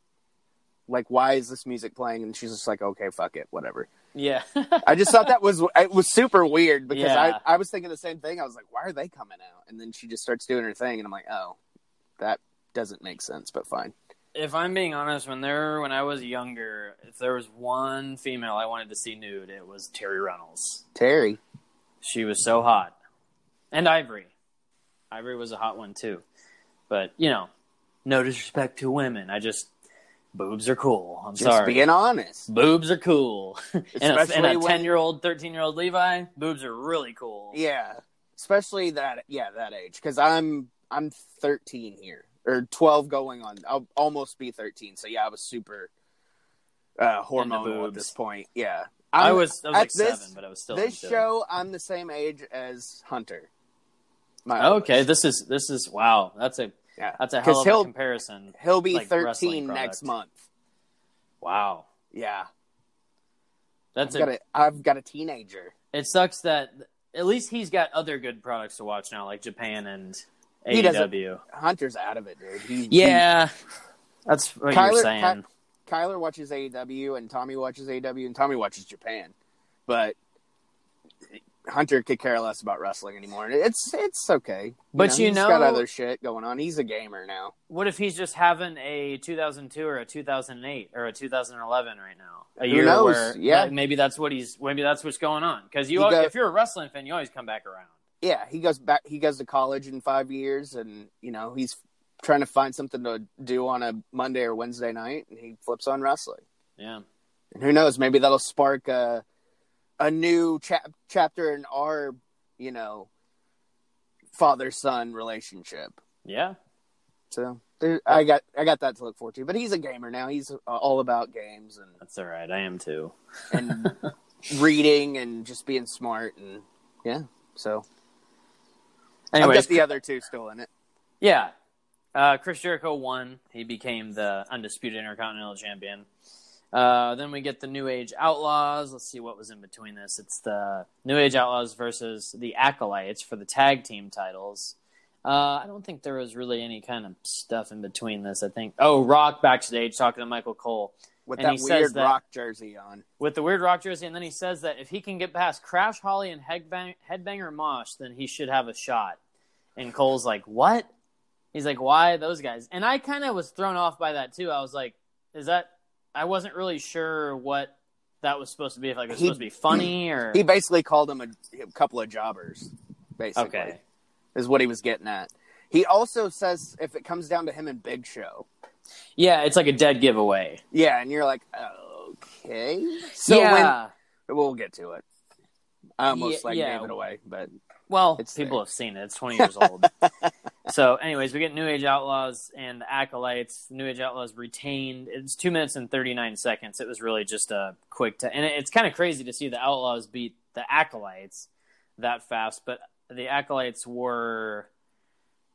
[SPEAKER 4] like why is this music playing? And she's just like, okay, fuck it, whatever.
[SPEAKER 2] Yeah,
[SPEAKER 4] I just thought that was it was super weird because
[SPEAKER 2] Yeah.
[SPEAKER 4] I I was thinking the same thing. I was like, why are they coming out? And then she just starts doing her thing, and I'm like, oh, that doesn't make sense, but fine.
[SPEAKER 2] if I'm being honest, when there when I was younger, if there was one female I wanted to see nude, it was Terri Runnels.
[SPEAKER 4] Terri,
[SPEAKER 2] She was so hot. And Ivory. Ivory was a hot one too. But, you know, no disrespect to women. I just boobs are cool. I'm
[SPEAKER 4] just
[SPEAKER 2] sorry.
[SPEAKER 4] being honest.
[SPEAKER 2] boobs are cool. and a, and
[SPEAKER 4] Especially
[SPEAKER 2] a
[SPEAKER 4] when-
[SPEAKER 2] 10 year old, 13 year old Levi, boobs are really cool.
[SPEAKER 4] Yeah. especially that yeah that age because I'm I'm 13 here or 12 going on. I'll almost be 13. So yeah, I was super uh, hormonal at this point. Yeah,
[SPEAKER 2] I
[SPEAKER 4] I'm-
[SPEAKER 2] was I was like
[SPEAKER 4] this-
[SPEAKER 2] seven, but I was still
[SPEAKER 4] This show, I'm the same age as Hunter. My
[SPEAKER 2] Okay,
[SPEAKER 4] oldest.
[SPEAKER 2] this is this is wow. That's a
[SPEAKER 4] yeah,
[SPEAKER 2] that's a hell of a comparison.
[SPEAKER 4] he'll be
[SPEAKER 2] like,
[SPEAKER 4] 13 next month.
[SPEAKER 2] Wow,
[SPEAKER 4] Yeah,
[SPEAKER 2] that's
[SPEAKER 4] I've
[SPEAKER 2] a,
[SPEAKER 4] got a I've got a teenager.
[SPEAKER 2] It sucks that at least he's got other good products to watch now, like Japan and
[SPEAKER 4] He
[SPEAKER 2] AEW.
[SPEAKER 4] Hunter's out of it, dude. He,
[SPEAKER 2] Yeah, that's what
[SPEAKER 4] Kyler-
[SPEAKER 2] you're saying.
[SPEAKER 4] Ky- Kyler watches AEW and Tommy watches AEW and Tommy watches Japan, but Hunter could care less about wrestling anymore. It's it's okay,
[SPEAKER 2] But you know,
[SPEAKER 4] he's
[SPEAKER 2] know-
[SPEAKER 4] got other shit going on. He's a gamer now.
[SPEAKER 2] what if he's just having a 2002 or a 2008 or a 2011 right now? A
[SPEAKER 4] Who
[SPEAKER 2] year
[SPEAKER 4] knows?
[SPEAKER 2] where
[SPEAKER 4] Yeah.
[SPEAKER 2] that- maybe that's what he's maybe that's what's going on. Because you,
[SPEAKER 4] He
[SPEAKER 2] al-
[SPEAKER 4] go-
[SPEAKER 2] if you're a wrestling fan, you always come back around.
[SPEAKER 4] Yeah, he goes back. He goes to college in five years, and you know he's trying to find something to do on a Monday or Wednesday night, and he flips on wrestling.
[SPEAKER 2] Yeah,
[SPEAKER 4] And who knows? Maybe that'll spark a a new chap- chapter in our you know father son relationship.
[SPEAKER 2] yeah.
[SPEAKER 4] So there, I got I got that to look forward to. But he's a gamer now. He's uh, all about games and
[SPEAKER 2] That's all right. I am too.
[SPEAKER 4] and reading and just being smart and yeah. So I've
[SPEAKER 2] Anyways,
[SPEAKER 4] got the other two still in it.
[SPEAKER 2] Yeah. Uh, Chris Jericho won. He became the undisputed Intercontinental Champion. Uh, then we get the New Age Outlaws. Let's see what was in between this. It's the New Age Outlaws versus the Acolytes for the tag team titles. Uh, I don't think there was really any kind of stuff in between this. I think. Oh, Rock backstage talking to Michael Cole
[SPEAKER 4] with
[SPEAKER 2] And
[SPEAKER 4] that weird
[SPEAKER 2] that-
[SPEAKER 4] rock jersey on.
[SPEAKER 2] with the weird rock jersey, and then he says that if he can get past Crash Holly and Headbang- Headbanger Mosh, then he should have a shot. And Cole's like, "What?" He's like, "Why those guys?" And I kind of was thrown off by that too. I was like, "Is that?" I wasn't really sure what that was supposed to be. If like it was
[SPEAKER 4] He-
[SPEAKER 2] supposed to be funny or
[SPEAKER 4] He basically called him a, a couple of jobbers, basically.
[SPEAKER 2] okay,
[SPEAKER 4] Is what he was getting at. He also says if it comes down to him and Big Show.
[SPEAKER 2] yeah, it's like a dead giveaway.
[SPEAKER 4] Yeah, and you're like, okay. So
[SPEAKER 2] yeah,
[SPEAKER 4] when we'll get to it. I almost
[SPEAKER 2] Yeah,
[SPEAKER 4] like
[SPEAKER 2] yeah.
[SPEAKER 4] gave it away, but
[SPEAKER 2] Well,
[SPEAKER 4] It's
[SPEAKER 2] people
[SPEAKER 4] there.
[SPEAKER 2] have seen it. It's 20 years old. so, anyways, we get New Age Outlaws and the Acolytes. New Age Outlaws retained. It's two minutes and 39 seconds. It was really just a quick. T- and it- it's kind of crazy to see the Outlaws beat the Acolytes that fast. But the Acolytes were.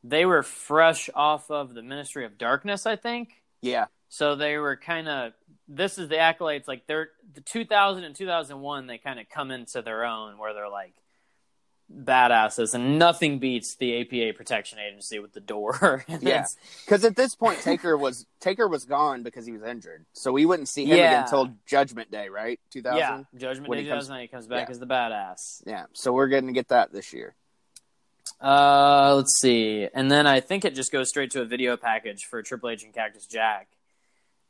[SPEAKER 2] They were fresh off of the Ministry of Darkness, I think.
[SPEAKER 4] yeah.
[SPEAKER 2] So they were kind of this is the acolytes like they're the 2000 and 2001 they kind of come into their own where they're like badasses and nothing beats the APA protection agency with the door.
[SPEAKER 4] Yeah. Because at this point Taker was Taker was gone because he was injured. So we wouldn't see him
[SPEAKER 2] Yeah.
[SPEAKER 4] again until Judgment Day, right? Two thousand?
[SPEAKER 2] yeah, Judgment
[SPEAKER 4] When
[SPEAKER 2] Day
[SPEAKER 4] he comes-
[SPEAKER 2] 2009 he comes back
[SPEAKER 4] yeah.
[SPEAKER 2] as the badass.
[SPEAKER 4] Yeah. So we're gonna get that this year.
[SPEAKER 2] Uh, let's see. And then I think it just goes straight to a video package for Triple H and Cactus Jack.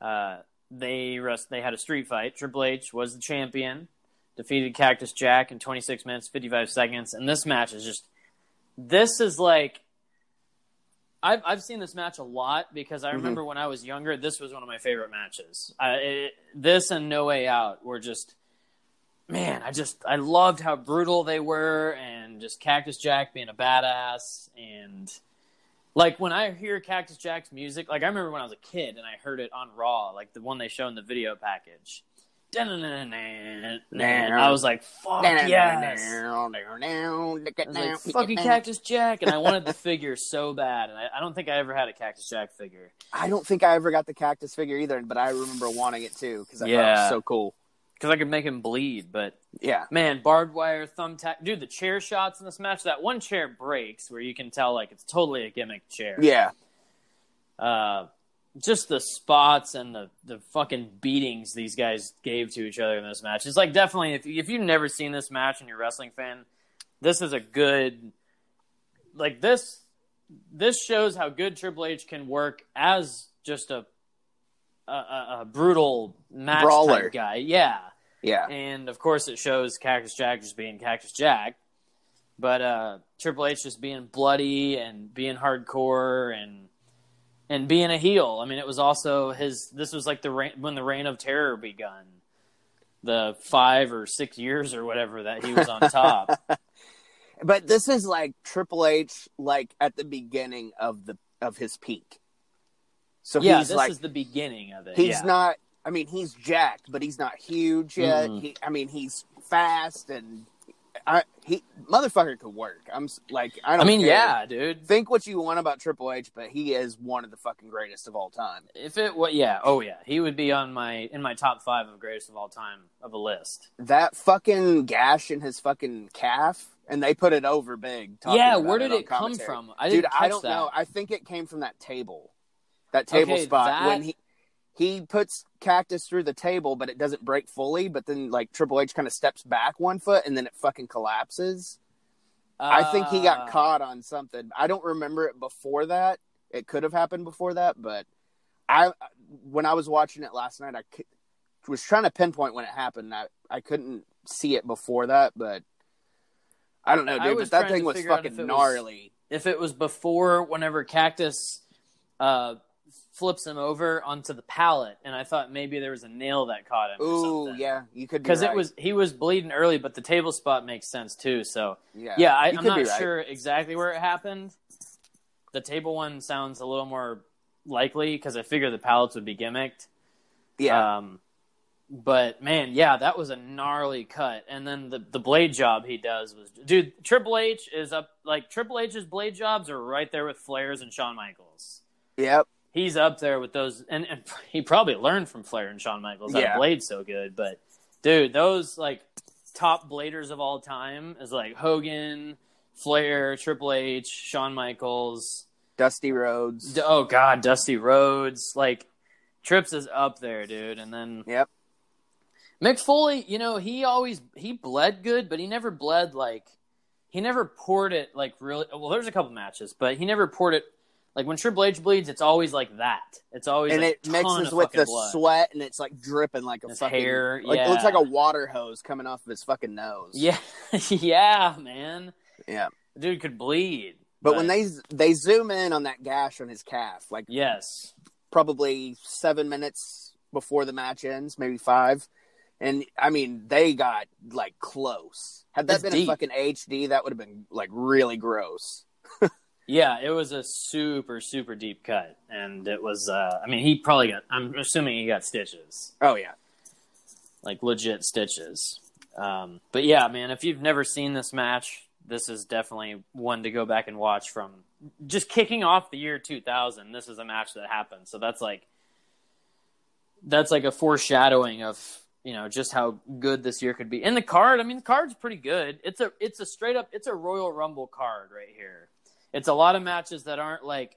[SPEAKER 2] Uh, they rest, they had a street fight. Triple H was the champion, defeated Cactus Jack in 26 minutes 55 seconds, and this match is just this is like I've I've seen this match a lot because I mm-hmm. remember when I was younger, this was one of my favorite matches. I, it, this and No Way Out were just man, I just I loved how brutal they were, and just Cactus Jack being a badass, and like when I hear Cactus Jack's music, like I remember when I was a kid and I heard it on Raw, like the one they show in the video package. I was like, "Fuck yes!" Like, "Fucking Cactus Jack," and I wanted the figure so bad, and I, I don't think I ever had a Cactus Jack figure.
[SPEAKER 4] I don't think I ever got the cactus figure either, but I remember wanting it too because I thought it was so cool.
[SPEAKER 2] because I could make him bleed. But
[SPEAKER 4] Yeah.
[SPEAKER 2] man, barbed wire, thumbtack, dude, the chair shots in this match. That one chair breaks where you can tell like it's totally a gimmick chair.
[SPEAKER 4] Yeah.
[SPEAKER 2] Uh, just the spots and the the fucking beatings these guys gave to each other in this match. It's like definitely if if you've never seen this match and you're a wrestling fan, this is a good like this. This shows how good Triple H can work as just a a, a, brutal match
[SPEAKER 4] Brawler.
[SPEAKER 2] type guy. Yeah.
[SPEAKER 4] Yeah.
[SPEAKER 2] And of course, it shows Cactus Jack just being Cactus Jack, but uh, Triple H just being bloody and being hardcore and and being a heel. I mean, it was also his. This was like the reign, when the reign of terror begun, the five or six years or whatever that he was on top.
[SPEAKER 4] But this is like Triple H, like at the beginning of the of his peak. So
[SPEAKER 2] yeah,
[SPEAKER 4] he's
[SPEAKER 2] this
[SPEAKER 4] like
[SPEAKER 2] is the beginning of it.
[SPEAKER 4] he's
[SPEAKER 2] yeah.
[SPEAKER 4] not. I mean, he's jacked, but he's not huge yet.
[SPEAKER 2] Mhm.
[SPEAKER 4] He, I mean, he's fast and I, he motherfucker could work. I'm like, I
[SPEAKER 2] I
[SPEAKER 4] don't.
[SPEAKER 2] mean,
[SPEAKER 4] care.
[SPEAKER 2] yeah, dude.
[SPEAKER 4] Think what you want about Triple H, but he is one of the fucking greatest of all time.
[SPEAKER 2] If it what yeah, oh yeah, he would be on my in my top five of greatest of all time of a list.
[SPEAKER 4] That fucking gash in his fucking calf, and they put it over big.
[SPEAKER 2] Yeah, where did
[SPEAKER 4] on
[SPEAKER 2] it come
[SPEAKER 4] commentary.
[SPEAKER 2] from? I
[SPEAKER 4] Dude, I don't
[SPEAKER 2] that.
[SPEAKER 4] know. I think it came from that table, that table
[SPEAKER 2] Okay,
[SPEAKER 4] spot
[SPEAKER 2] that-
[SPEAKER 4] when he he puts cactus through the table, but it doesn't break fully. But then like Triple H kind of steps back one foot, and then it fucking collapses. I think he got
[SPEAKER 2] Uh,
[SPEAKER 4] caught on something. I don't remember it before that. It could have happened before that, but I when I was watching it last night, I was trying to pinpoint when it happened. I I couldn't see it before that, but I don't know, dude. But that thing was
[SPEAKER 2] out if
[SPEAKER 4] fucking
[SPEAKER 2] was-
[SPEAKER 4] gnarly.
[SPEAKER 2] if it was before whenever Cactus uh, flips him over onto the pallet, and I thought maybe there was a nail that caught him.
[SPEAKER 4] Ooh, yeah, you could be
[SPEAKER 2] because
[SPEAKER 4] right.
[SPEAKER 2] it was he was bleeding early, but the table spot makes sense too. So
[SPEAKER 4] yeah,
[SPEAKER 2] yeah, I, I'm not
[SPEAKER 4] right.
[SPEAKER 2] sure exactly where it happened. The table one sounds a little more likely because I figure the pallets would be gimmicked.
[SPEAKER 4] Yeah,
[SPEAKER 2] Um, but man, yeah, that was a gnarly cut. And then the the blade job he does was, dude. Triple H is up like Triple H's blade jobs are right there with Flair's and Shawn Michaels.
[SPEAKER 4] yep.
[SPEAKER 2] He's up there with those, and, and he probably learned from Flair and Shawn Michaels
[SPEAKER 4] Yeah.
[SPEAKER 2] to blade so good. But dude, those like top bladers of all time is like Hogan, Flair, Triple H, Shawn Michaels.
[SPEAKER 4] Dusty Rhodes.
[SPEAKER 2] D- Oh God, Dusty Rhodes, like Trips is up there, dude. And then
[SPEAKER 4] Yep.
[SPEAKER 2] Mick Foley, you know, he always he bled good, but he never bled like he never poured it like really. Well, there's a couple matches, but he never poured it like when Triple H bleeds. It's always like that. It's always
[SPEAKER 4] and it mixes with the
[SPEAKER 2] blood.
[SPEAKER 4] sweat, and it's like dripping like a
[SPEAKER 2] His
[SPEAKER 4] fucking
[SPEAKER 2] hair,
[SPEAKER 4] Like it looks like a water hose coming off of his fucking nose.
[SPEAKER 2] Yeah, yeah, man.
[SPEAKER 4] yeah.
[SPEAKER 2] Dude could bleed.
[SPEAKER 4] But when they they zoom in on that gash on his calf, like
[SPEAKER 2] yes,
[SPEAKER 4] probably seven minutes before the match ends, maybe five, and I mean they got like close. Had that
[SPEAKER 2] It's
[SPEAKER 4] been
[SPEAKER 2] deep.
[SPEAKER 4] a fucking HD, that would have been like really gross.
[SPEAKER 2] Yeah, it was a super super deep cut, and it was. uh I mean, he probably got. I'm assuming he got stitches,
[SPEAKER 4] Oh yeah,
[SPEAKER 2] like legit stitches. Um, but yeah, man, if you've never seen this match, this is definitely one to go back and watch. From just kicking off the year 2000, this is a match that happened. So that's like that's like a foreshadowing of you know just how good this year could be. And the card, I mean, the card's pretty good. It's a it's a straight up it's a Royal Rumble card right here. It's a lot of matches that aren't like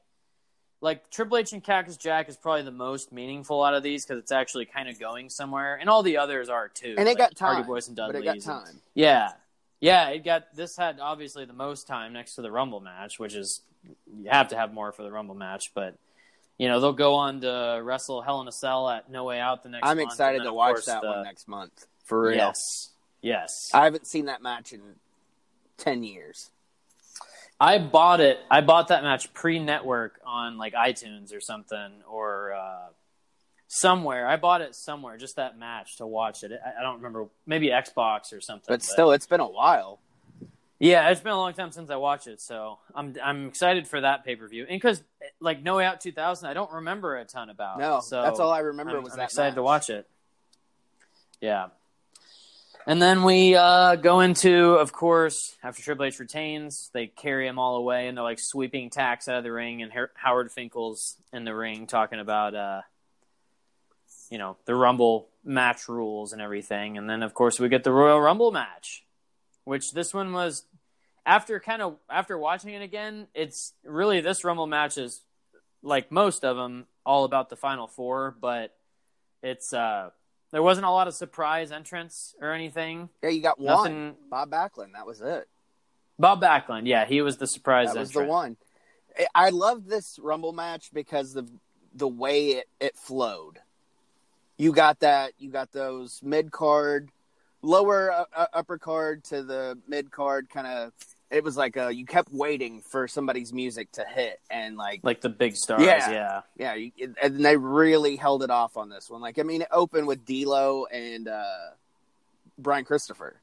[SPEAKER 2] like Triple H and Cactus Jack is probably the most meaningful out of these because it's actually kind of going somewhere, and all the others are too.
[SPEAKER 4] and it
[SPEAKER 2] like
[SPEAKER 4] got
[SPEAKER 2] Hardy
[SPEAKER 4] time,
[SPEAKER 2] Boys and
[SPEAKER 4] but
[SPEAKER 2] Dudley's.
[SPEAKER 4] it got
[SPEAKER 2] and- yeah, yeah, it got this had obviously the most time next to the Rumble match, which is you have to have more for the Rumble match, but. You know they'll go on to wrestle Hell in a Cell at No Way Out the next. Month.
[SPEAKER 4] I'm
[SPEAKER 2] month,
[SPEAKER 4] excited
[SPEAKER 2] then,
[SPEAKER 4] to watch
[SPEAKER 2] course,
[SPEAKER 4] that
[SPEAKER 2] the-
[SPEAKER 4] one next month for real.
[SPEAKER 2] Yes, yes.
[SPEAKER 4] I haven't seen that match in ten years.
[SPEAKER 2] I bought it. I bought that match pre-network on like iTunes or something or uh, somewhere. I bought it somewhere, just that match to watch it. I, I don't remember. Maybe Xbox or something.
[SPEAKER 4] But still, it's been a while.
[SPEAKER 2] yeah, it's been a long time since I watched it, so I'm I'm excited for that pay per view. And because like No Way Out 2000, I don't remember a ton about.
[SPEAKER 4] No,
[SPEAKER 2] so
[SPEAKER 4] that's all I remember
[SPEAKER 2] I'm,
[SPEAKER 4] was
[SPEAKER 2] I'm excited to watch it. Yeah. And then we uh, go into, of course, after Triple H retains, they carry him all away, and they're like sweeping tacks out of the ring, and Her- Howard Finkel's in the ring talking about, uh, you know, the Rumble match rules and everything. And then, of course, we get the Royal Rumble match, which this one was after kind of after watching it again. It's really this Rumble match is like most of them all about the Final Four, but it's uh there wasn't a lot of surprise entrance or anything.
[SPEAKER 4] Yeah, you got one. Bob Backlund. That was it.
[SPEAKER 2] Bob Backlund, yeah, he was the surprise
[SPEAKER 4] that was
[SPEAKER 2] entrant.
[SPEAKER 4] the one. I- I love this Rumble match because the the way it, it flowed. You got that. You got those mid card, lower uh, uh, upper card to the mid card. Kind of. It was like uh you kept waiting for somebody's music to hit, and like
[SPEAKER 2] Like the big stars,
[SPEAKER 4] Yeah.
[SPEAKER 2] yeah.
[SPEAKER 4] yeah, you, and they really held it off on this one. Like I mean, it opened with D'Lo and uh, Brian Christopher.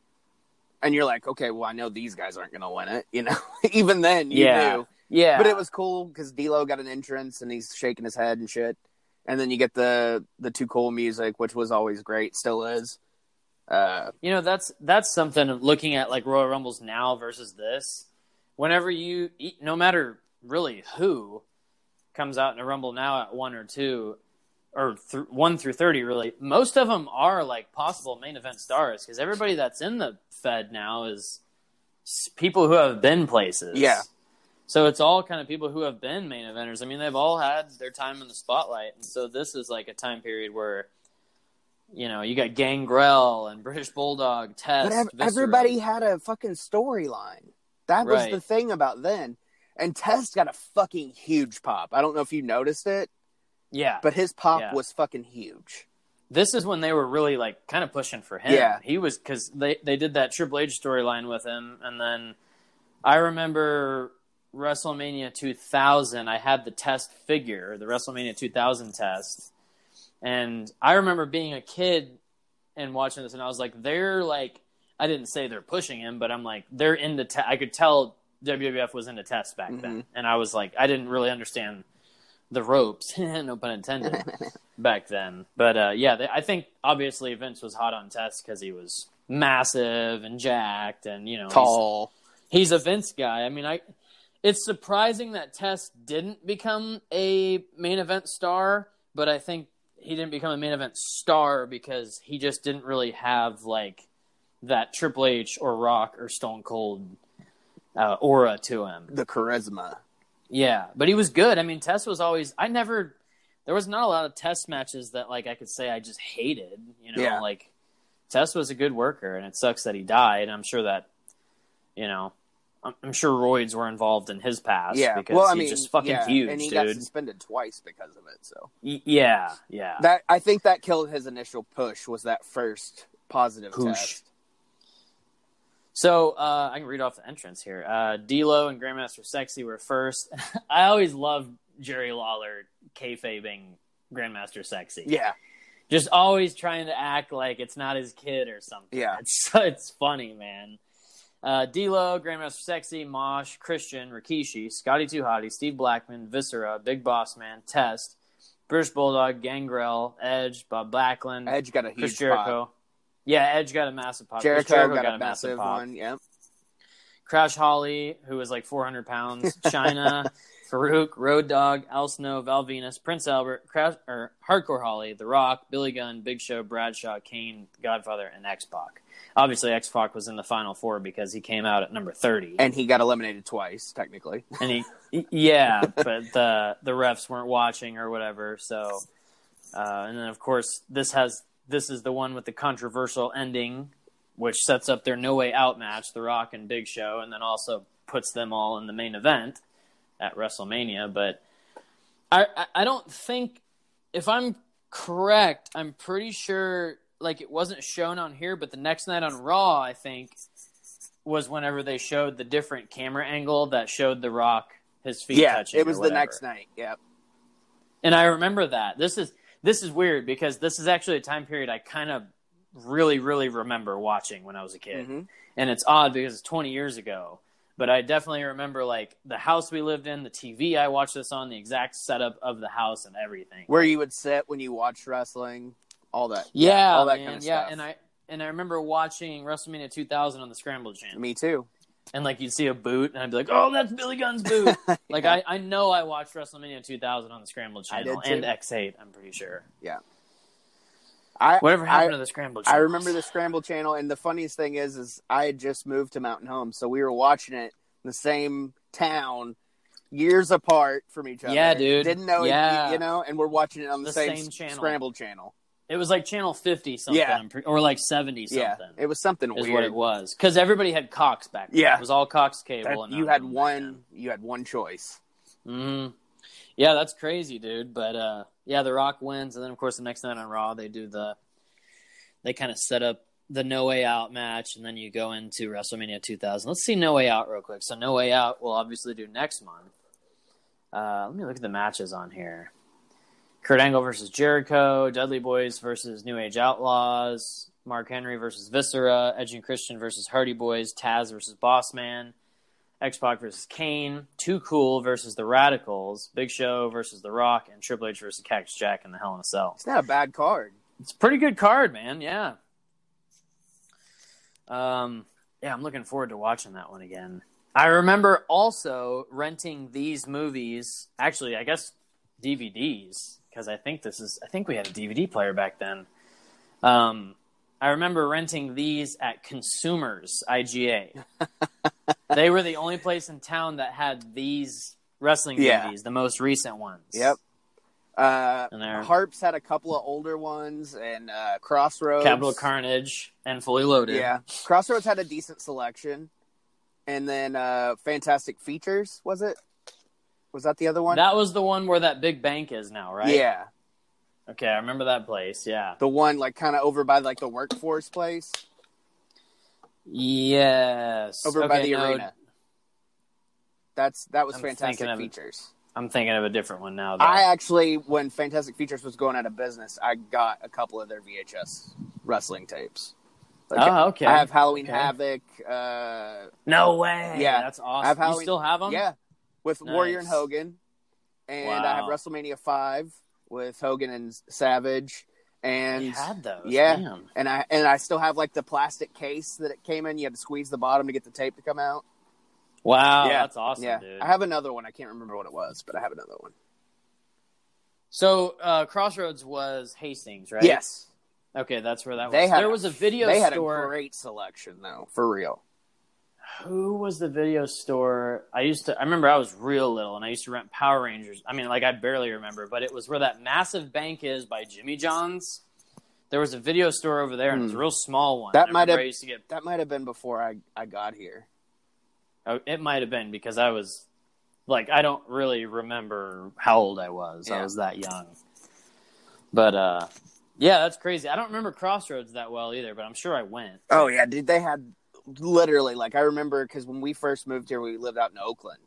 [SPEAKER 4] and you're like, okay, well, I know these guys aren't going to win it. You know, even then, you
[SPEAKER 2] Yeah.
[SPEAKER 4] knew.
[SPEAKER 2] Yeah,
[SPEAKER 4] But it was cool because D'Lo got an entrance and he's shaking his head and shit. And then you get the the too cool music, which was always great, still is. Uh,
[SPEAKER 2] You know, that's that's something of looking at like Royal Rumbles now versus this. Whenever you, eat, no matter really who comes out in a Rumble now at one or two, or th- one through thirty, really, most of them are like possible main event stars because everybody that's in the Fed now is people who have been places.
[SPEAKER 4] Yeah.
[SPEAKER 2] So it's all kind of people who have been main eventers. I mean, they've all had their time in the spotlight, and so this is like a time period where. You know, you got Gangrel and British Bulldog, Test.
[SPEAKER 4] but ev- everybody had a fucking storyline. That was
[SPEAKER 2] Right.
[SPEAKER 4] the thing about then. And Test got a fucking huge pop. I don't know if you noticed it,
[SPEAKER 2] Yeah,
[SPEAKER 4] but his pop
[SPEAKER 2] Yeah.
[SPEAKER 4] was fucking huge.
[SPEAKER 2] this is when they were really like kind of pushing for him.
[SPEAKER 4] Yeah.
[SPEAKER 2] he was because they they did that Triple H storyline with him, and then I remember WrestleMania 2000. I had the test figure, the WrestleMania 2000 test, and I remember being a kid and watching this, and I was like, they're like, I didn't say they're pushing him, but I'm like, they're in the. Te- I could tell WWF was in the test back then, and I was like, I didn't really understand the ropes, no pun intended, back then. But uh, yeah, they, I think obviously Vince was hot on Test because he was massive and jacked, and you know, he's-
[SPEAKER 4] Tall.
[SPEAKER 2] He's, a Vince guy. I mean, I. It's surprising that Test didn't become a main event star, but I think he didn't become a main event star because he just didn't really have like that Triple H or Rock or Stone Cold uh, aura to him.
[SPEAKER 4] The charisma.
[SPEAKER 2] Yeah, but he was good. I mean, Test was always. I never. There was not a lot of Test matches that like I could say I just hated. You know,
[SPEAKER 4] Yeah.
[SPEAKER 2] like Test was a good worker, and it sucks that he died. I'm sure that, you know, I'm, sure roids were involved in his past.
[SPEAKER 4] Yeah.
[SPEAKER 2] because
[SPEAKER 4] well, I
[SPEAKER 2] he's
[SPEAKER 4] mean,
[SPEAKER 2] just fucking
[SPEAKER 4] yeah,
[SPEAKER 2] huge,
[SPEAKER 4] and he
[SPEAKER 2] dude.
[SPEAKER 4] got suspended twice because of it. So
[SPEAKER 2] Y- yeah, yeah.
[SPEAKER 4] that I think that killed his initial push was that first positive
[SPEAKER 2] Push.
[SPEAKER 4] test.
[SPEAKER 2] So uh, I can read off the entrance here. Uh, D'Lo and Grandmaster Sexy were first. I always loved Jerry Lawler kayfabing Grandmaster Sexy.
[SPEAKER 4] Yeah.
[SPEAKER 2] just always trying to act like it's not his kid or something.
[SPEAKER 4] Yeah.
[SPEAKER 2] it's it's funny, man. Uh, D'Lo, Grandmaster Sexy, Mosh, Christian, Rikishi, Scotty Too Hottie, Steve Blackman, Viscera, Big Boss Man, Test, British Bulldog, Gangrel, Edge, Bob Backlund,
[SPEAKER 4] Edge got a
[SPEAKER 2] Chris
[SPEAKER 4] huge
[SPEAKER 2] Jericho.
[SPEAKER 4] pop.
[SPEAKER 2] Yeah, Edge got a massive pop. Chris
[SPEAKER 4] Jericho, got, a massive,
[SPEAKER 2] pop.
[SPEAKER 4] one. Yep.
[SPEAKER 2] Crash Holly, who was like 400 pounds, Chyna, Farouk, Road Dog, Al Snow, Val Venis, Prince Albert, Crash, or Hardcore Holly, The Rock, Billy Gunn, Big Show, Bradshaw, Kane, Godfather, and X Pac. Obviously, X Pac was in the final four because he came out at number 30.
[SPEAKER 4] And he got eliminated twice, technically.
[SPEAKER 2] and he yeah but the the refs weren't watching or whatever so uh, and then of course this has this is the one with the controversial ending which sets up their no way out match the rock and big show and then also puts them all in the main event at wrestlemania but i i, I don't think if i'm correct i'm pretty sure like it wasn't shown on here but the next night on raw i think was whenever they showed the different camera angle that showed the rock his feet
[SPEAKER 4] yeah,
[SPEAKER 2] touching.
[SPEAKER 4] it was the next night. Yep.
[SPEAKER 2] And I remember that. This is this is weird because this is actually a time period I kind of really really remember watching when I was a kid.
[SPEAKER 4] Mhm.
[SPEAKER 2] And it's odd because it's 20 years ago, but I definitely remember like the house we lived in, the TV I watched this on, the exact setup of the house and everything.
[SPEAKER 4] Where you would sit when you watched wrestling, all that.
[SPEAKER 2] yeah,
[SPEAKER 4] all that
[SPEAKER 2] man,
[SPEAKER 4] kind of
[SPEAKER 2] yeah,
[SPEAKER 4] stuff.
[SPEAKER 2] and I and I remember watching WrestleMania 2000 on the Scramble channel.
[SPEAKER 4] Me too.
[SPEAKER 2] and like you'd see a boot, and I'd be like, "Oh, that's Billy Gunn's boot." Like I, I know I watched WrestleMania 2000 on the Scramble channel and. X8. I'm pretty sure.
[SPEAKER 4] I
[SPEAKER 2] Whatever happened
[SPEAKER 4] I,
[SPEAKER 2] to the Scramble?
[SPEAKER 4] I remember the Scramble channel, and the funniest thing is, is I had just moved to Mountain Home, so we were watching it in the same town, years apart from each other.
[SPEAKER 2] Yeah, dude.
[SPEAKER 4] Didn't know, it,
[SPEAKER 2] Yeah.
[SPEAKER 4] you know, and we're watching it on the,
[SPEAKER 2] The
[SPEAKER 4] same,
[SPEAKER 2] same channel.
[SPEAKER 4] Scramble channel.
[SPEAKER 2] It was like channel 50 something,
[SPEAKER 4] Yeah.
[SPEAKER 2] Or like 70 something.
[SPEAKER 4] Yeah, it was something
[SPEAKER 2] is
[SPEAKER 4] weird.
[SPEAKER 2] what it was because everybody had Cox back then.
[SPEAKER 4] Yeah.
[SPEAKER 2] it was all Cox cable.
[SPEAKER 4] That-
[SPEAKER 2] and
[SPEAKER 4] you had one. You had one choice.
[SPEAKER 2] then. Yeah, that's crazy, dude. But uh, yeah, The Rock wins, and then of course the next night on Raw they do the, they kind of set up the No Way Out match, and then you go into WrestleMania 2000. Let's see No Way Out real quick. So No Way Out we'll obviously do next month. Uh, let me look at the matches on here. Kurt Angle versus Jericho, Dudley Boys versus New Age Outlaws, Mark Henry versus Viscera, Edge and Christian versus Hardy Boys, Taz versus Bossman, X Pac versus Kane, Too Cool versus the Radicals, Big Show versus The Rock, and Triple H versus Cactus Jack in the Hell in a Cell.
[SPEAKER 4] It's not a bad card.
[SPEAKER 2] It's a pretty good card, man. Yeah. Um, yeah, I'm looking forward to watching that one again. I remember also renting these movies. Actually, I guess DVDs because I think this is. I think we had a DVD player back then. Um, I remember renting these at Consumers IGA. they were the only place in town that had these wrestling
[SPEAKER 4] Yeah.
[SPEAKER 2] movies, the most recent ones.
[SPEAKER 4] Yep. Uh, Harps had a couple of older ones, and uh, Crossroads.
[SPEAKER 2] Capital Carnage and Fully Loaded.
[SPEAKER 4] Yeah, Crossroads had a decent selection, and then uh, Fantastic Features was it? Was that the other one?
[SPEAKER 2] That was the one where that big bank is now, right?
[SPEAKER 4] Yeah,
[SPEAKER 2] Okay, I remember that place. Yeah.
[SPEAKER 4] the one like kind of over by like the workforce place,
[SPEAKER 2] Yes.
[SPEAKER 4] over by the
[SPEAKER 2] no,
[SPEAKER 4] arena. That's that was
[SPEAKER 2] I'm
[SPEAKER 4] Fantastic Features.
[SPEAKER 2] I'm thinking of a different one now. Though.
[SPEAKER 4] I actually, when Fantastic Features was going out of business, I got a couple of their VHS wrestling tapes. Like,
[SPEAKER 2] oh, okay.
[SPEAKER 4] I have Halloween
[SPEAKER 2] Okay.
[SPEAKER 4] Havoc. Uh,
[SPEAKER 2] No way.
[SPEAKER 4] Yeah.
[SPEAKER 2] That's
[SPEAKER 4] I
[SPEAKER 2] awesome.
[SPEAKER 4] have
[SPEAKER 2] you still have them?
[SPEAKER 4] Yeah, with Warrior and Hogan, and I have WrestleMania five with Hogan and Savage, and
[SPEAKER 2] You had those.
[SPEAKER 4] yeah, and I and I still have like the plastic case that it came in. You had to squeeze the bottom to get the tape to come out.
[SPEAKER 2] Wow.
[SPEAKER 4] yeah,
[SPEAKER 2] That's awesome,
[SPEAKER 4] yeah,
[SPEAKER 2] dude.
[SPEAKER 4] I have another one. I can't remember what it was, but I have another one.
[SPEAKER 2] So uh, Crossroads was Hastings, right?
[SPEAKER 4] Yes,
[SPEAKER 2] Okay, that's where that was.
[SPEAKER 4] they had.
[SPEAKER 2] there was a video
[SPEAKER 4] They had
[SPEAKER 2] store.
[SPEAKER 4] a great selection, though, for real.
[SPEAKER 2] Who was the video store? I used to. I remember I was real little, and I used to rent Power Rangers. I mean, like I barely remember, but it was where that massive bank is by Jimmy John's. There was a video store over there, and it was a real small one.
[SPEAKER 4] Hmm. That might have-
[SPEAKER 2] used to get.
[SPEAKER 4] That might have been before I I got here.
[SPEAKER 2] Oh, it might have been because I was like I don't really remember how old I was. I was that young. But uh yeah, that's crazy. I don't remember Crossroads that well either, but I'm sure I went.
[SPEAKER 4] Oh yeah, dude. They had literally like I remember because when we first moved here, we lived out in Oakland,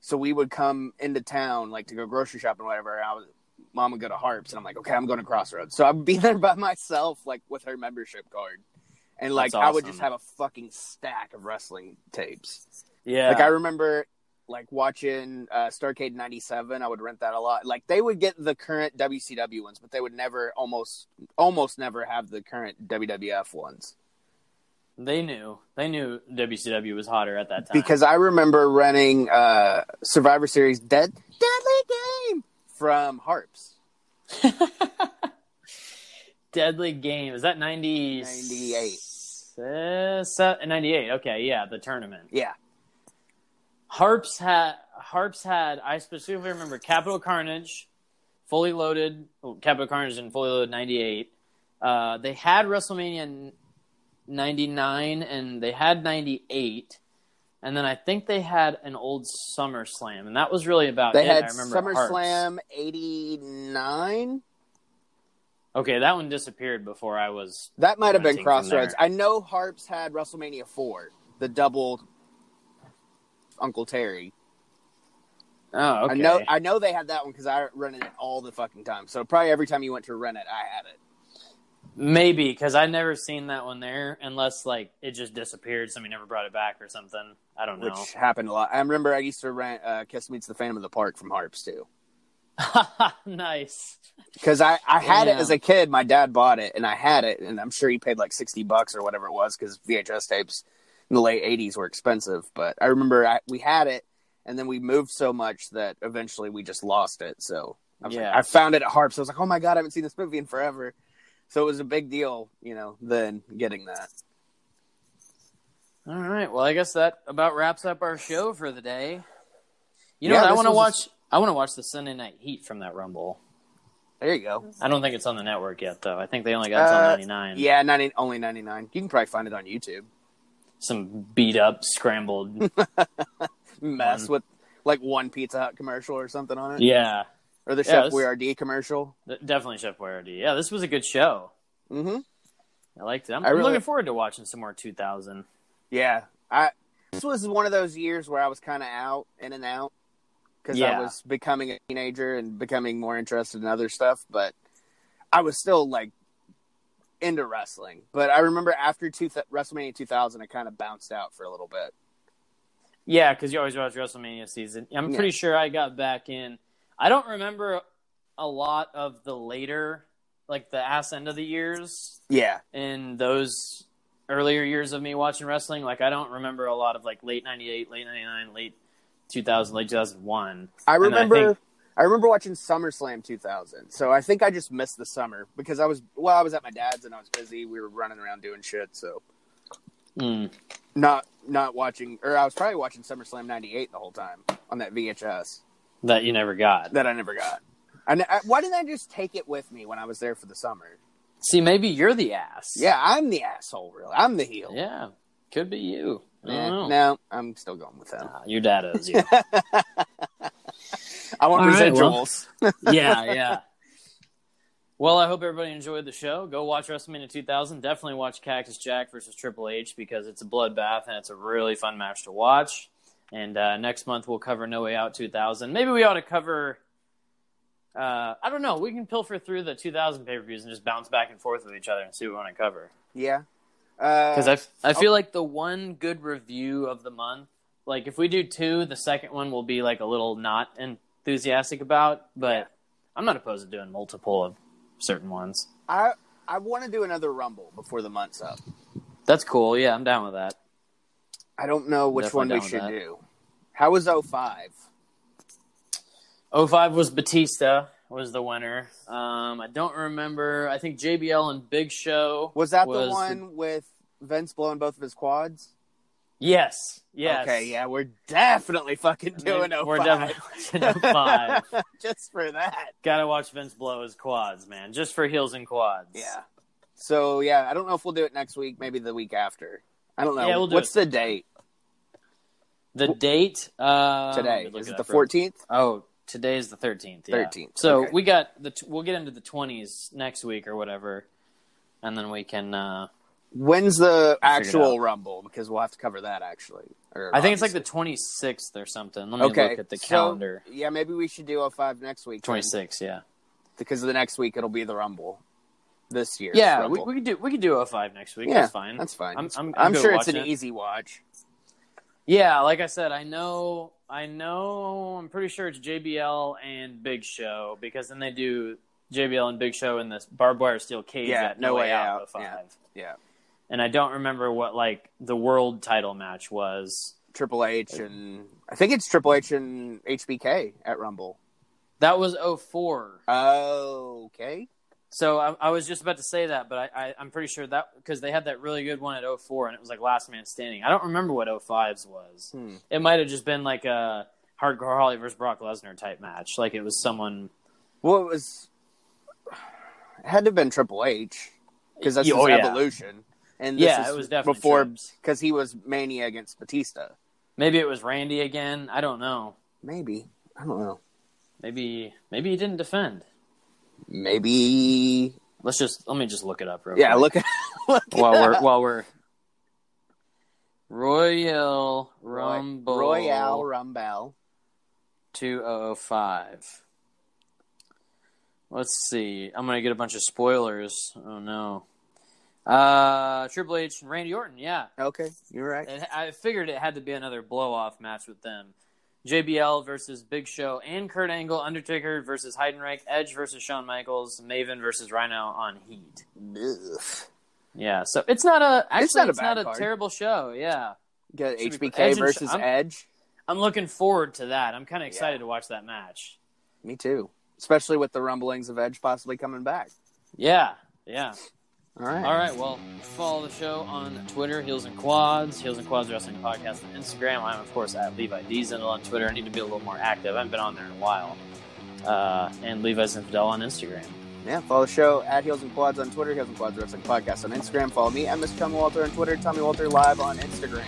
[SPEAKER 4] so we would come into town like to go grocery shopping, whatever. And I was mom would go to Harps, and I'm like, okay, I'm going to Crossroads. So I'd be there by myself, like with her membership card, and like
[SPEAKER 2] That's
[SPEAKER 4] I would just have a fucking stack of wrestling tapes.
[SPEAKER 2] Yeah.
[SPEAKER 4] Like I remember like watching uh, Starcade '97. I would rent that a lot. Like they would get the current WCW ones, but they would never almost almost never have the current WWF ones.
[SPEAKER 2] They knew. They knew WCW was hotter at that time.
[SPEAKER 4] because I remember running uh, Survivor Series Dead Deadly Game from Harps.
[SPEAKER 2] Deadly Game. Is that 90
[SPEAKER 4] 98.
[SPEAKER 2] Uh, 98. Okay, yeah, the tournament.
[SPEAKER 4] Yeah,
[SPEAKER 2] Harps had Harps had I specifically remember Capital Carnage, fully loaded oh, Capital Carnage and fully loaded '98. Uh, they had WrestleMania '99 and they had '98, and then I think they had an old SummerSlam, and that was really about
[SPEAKER 4] they
[SPEAKER 2] it.
[SPEAKER 4] had
[SPEAKER 2] I remember.
[SPEAKER 4] SummerSlam '89.
[SPEAKER 2] Okay, that one disappeared before I was.
[SPEAKER 4] That might have been Crossroads. I know Harps had WrestleMania four, the double Uncle Terry.
[SPEAKER 2] Oh, okay.
[SPEAKER 4] I know I know they had that one because I rented it all the fucking time. So probably every time you went to rent it, I had it.
[SPEAKER 2] Maybe because I never seen that one there, unless like it just disappeared. Somebody never brought it back or something. I don't know.
[SPEAKER 4] Which happened a lot. I remember I used to rent uh, Kiss Meets the Phantom of the Park from Harps too.
[SPEAKER 2] nice.
[SPEAKER 4] because I, I had it as a kid. My dad bought it, and I had it, and I'm sure he paid like sixty bucks or whatever it was because VHS tapes in the late '80s were expensive. But I remember I, we had it, and then we moved so much that eventually we just lost it. So I, was like-
[SPEAKER 2] Yeah.
[SPEAKER 4] I found it at Harps. I was like, oh my god, I haven't seen this movie in forever. So it was a big deal, you know, then getting that.
[SPEAKER 2] All right. Well, I guess that about wraps up our show for the day. You know
[SPEAKER 4] Yeah,
[SPEAKER 2] what? I want to watch. I want to watch the Sunday Night Heat from that Rumble.
[SPEAKER 4] There you go.
[SPEAKER 2] I don't think it's on the network yet, though. I think they only got it
[SPEAKER 4] Uh,
[SPEAKER 2] till ninety nine.
[SPEAKER 4] Yeah, 90, only ninety nine. You can probably find it on YouTube.
[SPEAKER 2] Some beat up, scrambled.
[SPEAKER 4] Mess with like one Pizza Hut commercial or something on it,
[SPEAKER 2] yeah,
[SPEAKER 4] or the
[SPEAKER 2] Yeah,
[SPEAKER 4] Chef
[SPEAKER 2] this-
[SPEAKER 4] Boyardee commercial.
[SPEAKER 2] definitely Chef Boyardee. Yeah, this was a good show.
[SPEAKER 4] Mm-hmm.
[SPEAKER 2] I liked it. I'm,
[SPEAKER 4] I
[SPEAKER 2] I'm looking forward to watching some more two thousand.
[SPEAKER 4] Yeah, I this was one of those years where I was kind of out in and out because
[SPEAKER 2] Yeah.
[SPEAKER 4] I was becoming a teenager and becoming more interested in other stuff. But I was still like into wrestling, but I remember after two th- WrestleMania 2000, I kind of bounced out for a little bit.
[SPEAKER 2] Yeah, because you always watch WrestleMania season. I'm
[SPEAKER 4] Yeah.
[SPEAKER 2] pretty sure I got back in. I don't remember a lot of the later, like the ass end of the years
[SPEAKER 4] Yeah,
[SPEAKER 2] in those earlier years of me watching wrestling. Like I don't remember a lot of like late '98, late '99, late 2000, late 2001.
[SPEAKER 4] I
[SPEAKER 2] And I
[SPEAKER 4] remember. I, remember watching SummerSlam 2000. So I think I just missed the summer because I was well, I was at my dad's and I was busy. We were running around doing shit, so
[SPEAKER 2] Mm.
[SPEAKER 4] not not watching. Or I was probably watching SummerSlam 98 the whole time on that VHS
[SPEAKER 2] That you never got.
[SPEAKER 4] that I never got. And I, why didn't I just take it with me when I was there for the summer?
[SPEAKER 2] See, maybe you're the ass.
[SPEAKER 4] Yeah, I'm the asshole. Really, I'm the heel.
[SPEAKER 2] Yeah. Could be you. I
[SPEAKER 4] Eh, no, I'm still going with him.
[SPEAKER 2] Nah, your dad owes you.
[SPEAKER 4] I want
[SPEAKER 2] All right, well.
[SPEAKER 4] residuals.
[SPEAKER 2] yeah, yeah. Well, I hope everybody enjoyed the show. Go watch WrestleMania 2000. Definitely watch Cactus Jack versus Triple H because it's a bloodbath and it's a really fun match to watch. And uh, next month we'll cover No Way Out 2000. Maybe we ought to cover. Uh, I don't know. We can pilfer through the 2000 pay per views and just bounce back and forth with each other and see what we want to cover.
[SPEAKER 4] yeah. Uh,
[SPEAKER 2] Because I, I feel like the one good review of the month, like if we do two, the second one will be like a little not enthusiastic about, but I'm not opposed to doing multiple of certain ones.
[SPEAKER 4] I I want to do another Rumble before the month's up.
[SPEAKER 2] That's cool. Yeah, I'm down with that.
[SPEAKER 4] I don't know which
[SPEAKER 2] Definitely
[SPEAKER 4] one we should
[SPEAKER 2] that.
[SPEAKER 4] do. How was 05?
[SPEAKER 2] 05 was Batista was the winner. Um, I don't remember. I think JBL and Big Show
[SPEAKER 4] Was that
[SPEAKER 2] was
[SPEAKER 4] the one with Vince blowing both of his quads?
[SPEAKER 2] Yes. Yes.
[SPEAKER 4] Okay, yeah, we're definitely fucking doing 05.
[SPEAKER 2] We're definitely watching 05.
[SPEAKER 4] Just for that.
[SPEAKER 2] Gotta watch Vince blow his quads, man. Just for heels and quads.
[SPEAKER 4] Yeah. So, yeah, I don't know if we'll do it next week, maybe the week after. I don't know.
[SPEAKER 2] Yeah, we'll do
[SPEAKER 4] What's
[SPEAKER 2] it.
[SPEAKER 4] the date
[SPEAKER 2] The date uh,
[SPEAKER 4] today?
[SPEAKER 2] let me look
[SPEAKER 4] Is it the 14th?
[SPEAKER 2] Oh, today is the thirteenth. Yeah.
[SPEAKER 4] 13th,
[SPEAKER 2] So
[SPEAKER 4] okay.
[SPEAKER 2] we got the t- we'll get into the twenties next week or whatever, and then we can. Uh,
[SPEAKER 4] When's the
[SPEAKER 2] I'll figure it
[SPEAKER 4] actual. Rumble? Because we'll have to cover that actually. Or
[SPEAKER 2] I think it's like the twenty sixth or something. Let me
[SPEAKER 4] okay.
[SPEAKER 2] look at the
[SPEAKER 4] so,
[SPEAKER 2] calendar.
[SPEAKER 4] yeah, maybe we should do a 05 next week.
[SPEAKER 2] Twenty six. Yeah.
[SPEAKER 4] Because the next week it'll be the Rumble. This year.
[SPEAKER 2] Yeah, we, we could do we could do 05 next week.
[SPEAKER 4] yeah,
[SPEAKER 2] That's fine.
[SPEAKER 4] That's fine.
[SPEAKER 2] I'm,
[SPEAKER 4] I'm,
[SPEAKER 2] I'm, I'm
[SPEAKER 4] sure it's an
[SPEAKER 2] it.
[SPEAKER 4] easy watch.
[SPEAKER 2] Yeah, like I said, I know, I know, I'm pretty sure it's JBL and Big Show because then they do JBL and Big Show in this barbed wire steel cage
[SPEAKER 4] Yeah,
[SPEAKER 2] at No, Way, Out. 05.
[SPEAKER 4] Yeah. Yeah.
[SPEAKER 2] And I don't remember what like the world title match was.
[SPEAKER 4] Triple H and I think it's Triple H and HBK at Rumble.
[SPEAKER 2] That was 04.
[SPEAKER 4] Oh, okay.
[SPEAKER 2] So I, I was just about to say that, but I, I, I'm pretty sure that because they had that really good one at 04 and it was like last man standing. I don't remember what 05's was.
[SPEAKER 4] Hmm.
[SPEAKER 2] It might have just been like a Hardcore Holly versus Brock Lesnar type match. Like it was someone.
[SPEAKER 4] Well, it was. It had to have been Triple H because that's
[SPEAKER 2] Oh,
[SPEAKER 4] his
[SPEAKER 2] yeah.
[SPEAKER 4] evolution. And this
[SPEAKER 2] Yeah, it was definitely
[SPEAKER 4] before because he was Mania against Batista.
[SPEAKER 2] Maybe it was Randy again. I don't know.
[SPEAKER 4] Maybe I don't know.
[SPEAKER 2] Maybe maybe he didn't defend.
[SPEAKER 4] Maybe
[SPEAKER 2] Let's just let me just look it up real
[SPEAKER 4] yeah.
[SPEAKER 2] quick.
[SPEAKER 4] Look at look it
[SPEAKER 2] while we're
[SPEAKER 4] up.
[SPEAKER 2] while we're Royal Rumble
[SPEAKER 4] Royale Rumble.
[SPEAKER 2] 2005. Let's see. I'm gonna get a bunch of spoilers. Oh no. Uh, Triple H and Randy Orton. Yeah,
[SPEAKER 4] Okay, you're right.
[SPEAKER 2] It, I figured it had to be another blow off match with them. JBL versus Big Show and Kurt Angle, Undertaker versus Heidenreich, Edge versus Shawn Michaels, Maven versus Rhino on Heat.
[SPEAKER 4] Ugh.
[SPEAKER 2] Yeah, so it's not a actually it's
[SPEAKER 4] not
[SPEAKER 2] not
[SPEAKER 4] a
[SPEAKER 2] a,
[SPEAKER 4] bad card.
[SPEAKER 2] terrible show. Yeah, be-
[SPEAKER 4] HBK
[SPEAKER 2] Edge
[SPEAKER 4] versus
[SPEAKER 2] I'm-
[SPEAKER 4] Edge.
[SPEAKER 2] I'm looking forward to that. I'm kind of excited
[SPEAKER 4] Yeah.
[SPEAKER 2] to watch that match.
[SPEAKER 4] Me too. Especially with the rumblings of Edge possibly coming back.
[SPEAKER 2] Yeah, yeah.
[SPEAKER 4] All right.
[SPEAKER 2] All right, well, follow the show on Twitter, Heels and Quads, Heels and Quads Wrestling Podcast on Instagram. I'm, of course, at Levi Diesel on Twitter. I need to be a little more active. I haven't been on there in a while. Uh, and Levi's Infidel on Instagram.
[SPEAKER 4] Yeah, follow the show at Heels and Quads on Twitter, Heels and Quads Wrestling Podcast on Instagram. Follow me at Mr. Tommy Walter on Twitter, Tommy Walter Live on Instagram.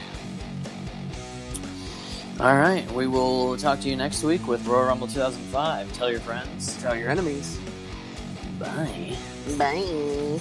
[SPEAKER 2] All right, we will talk to you next week with Royal Rumble 2005. Tell your friends.
[SPEAKER 4] Tell your enemies.
[SPEAKER 2] Bye.
[SPEAKER 4] Bye.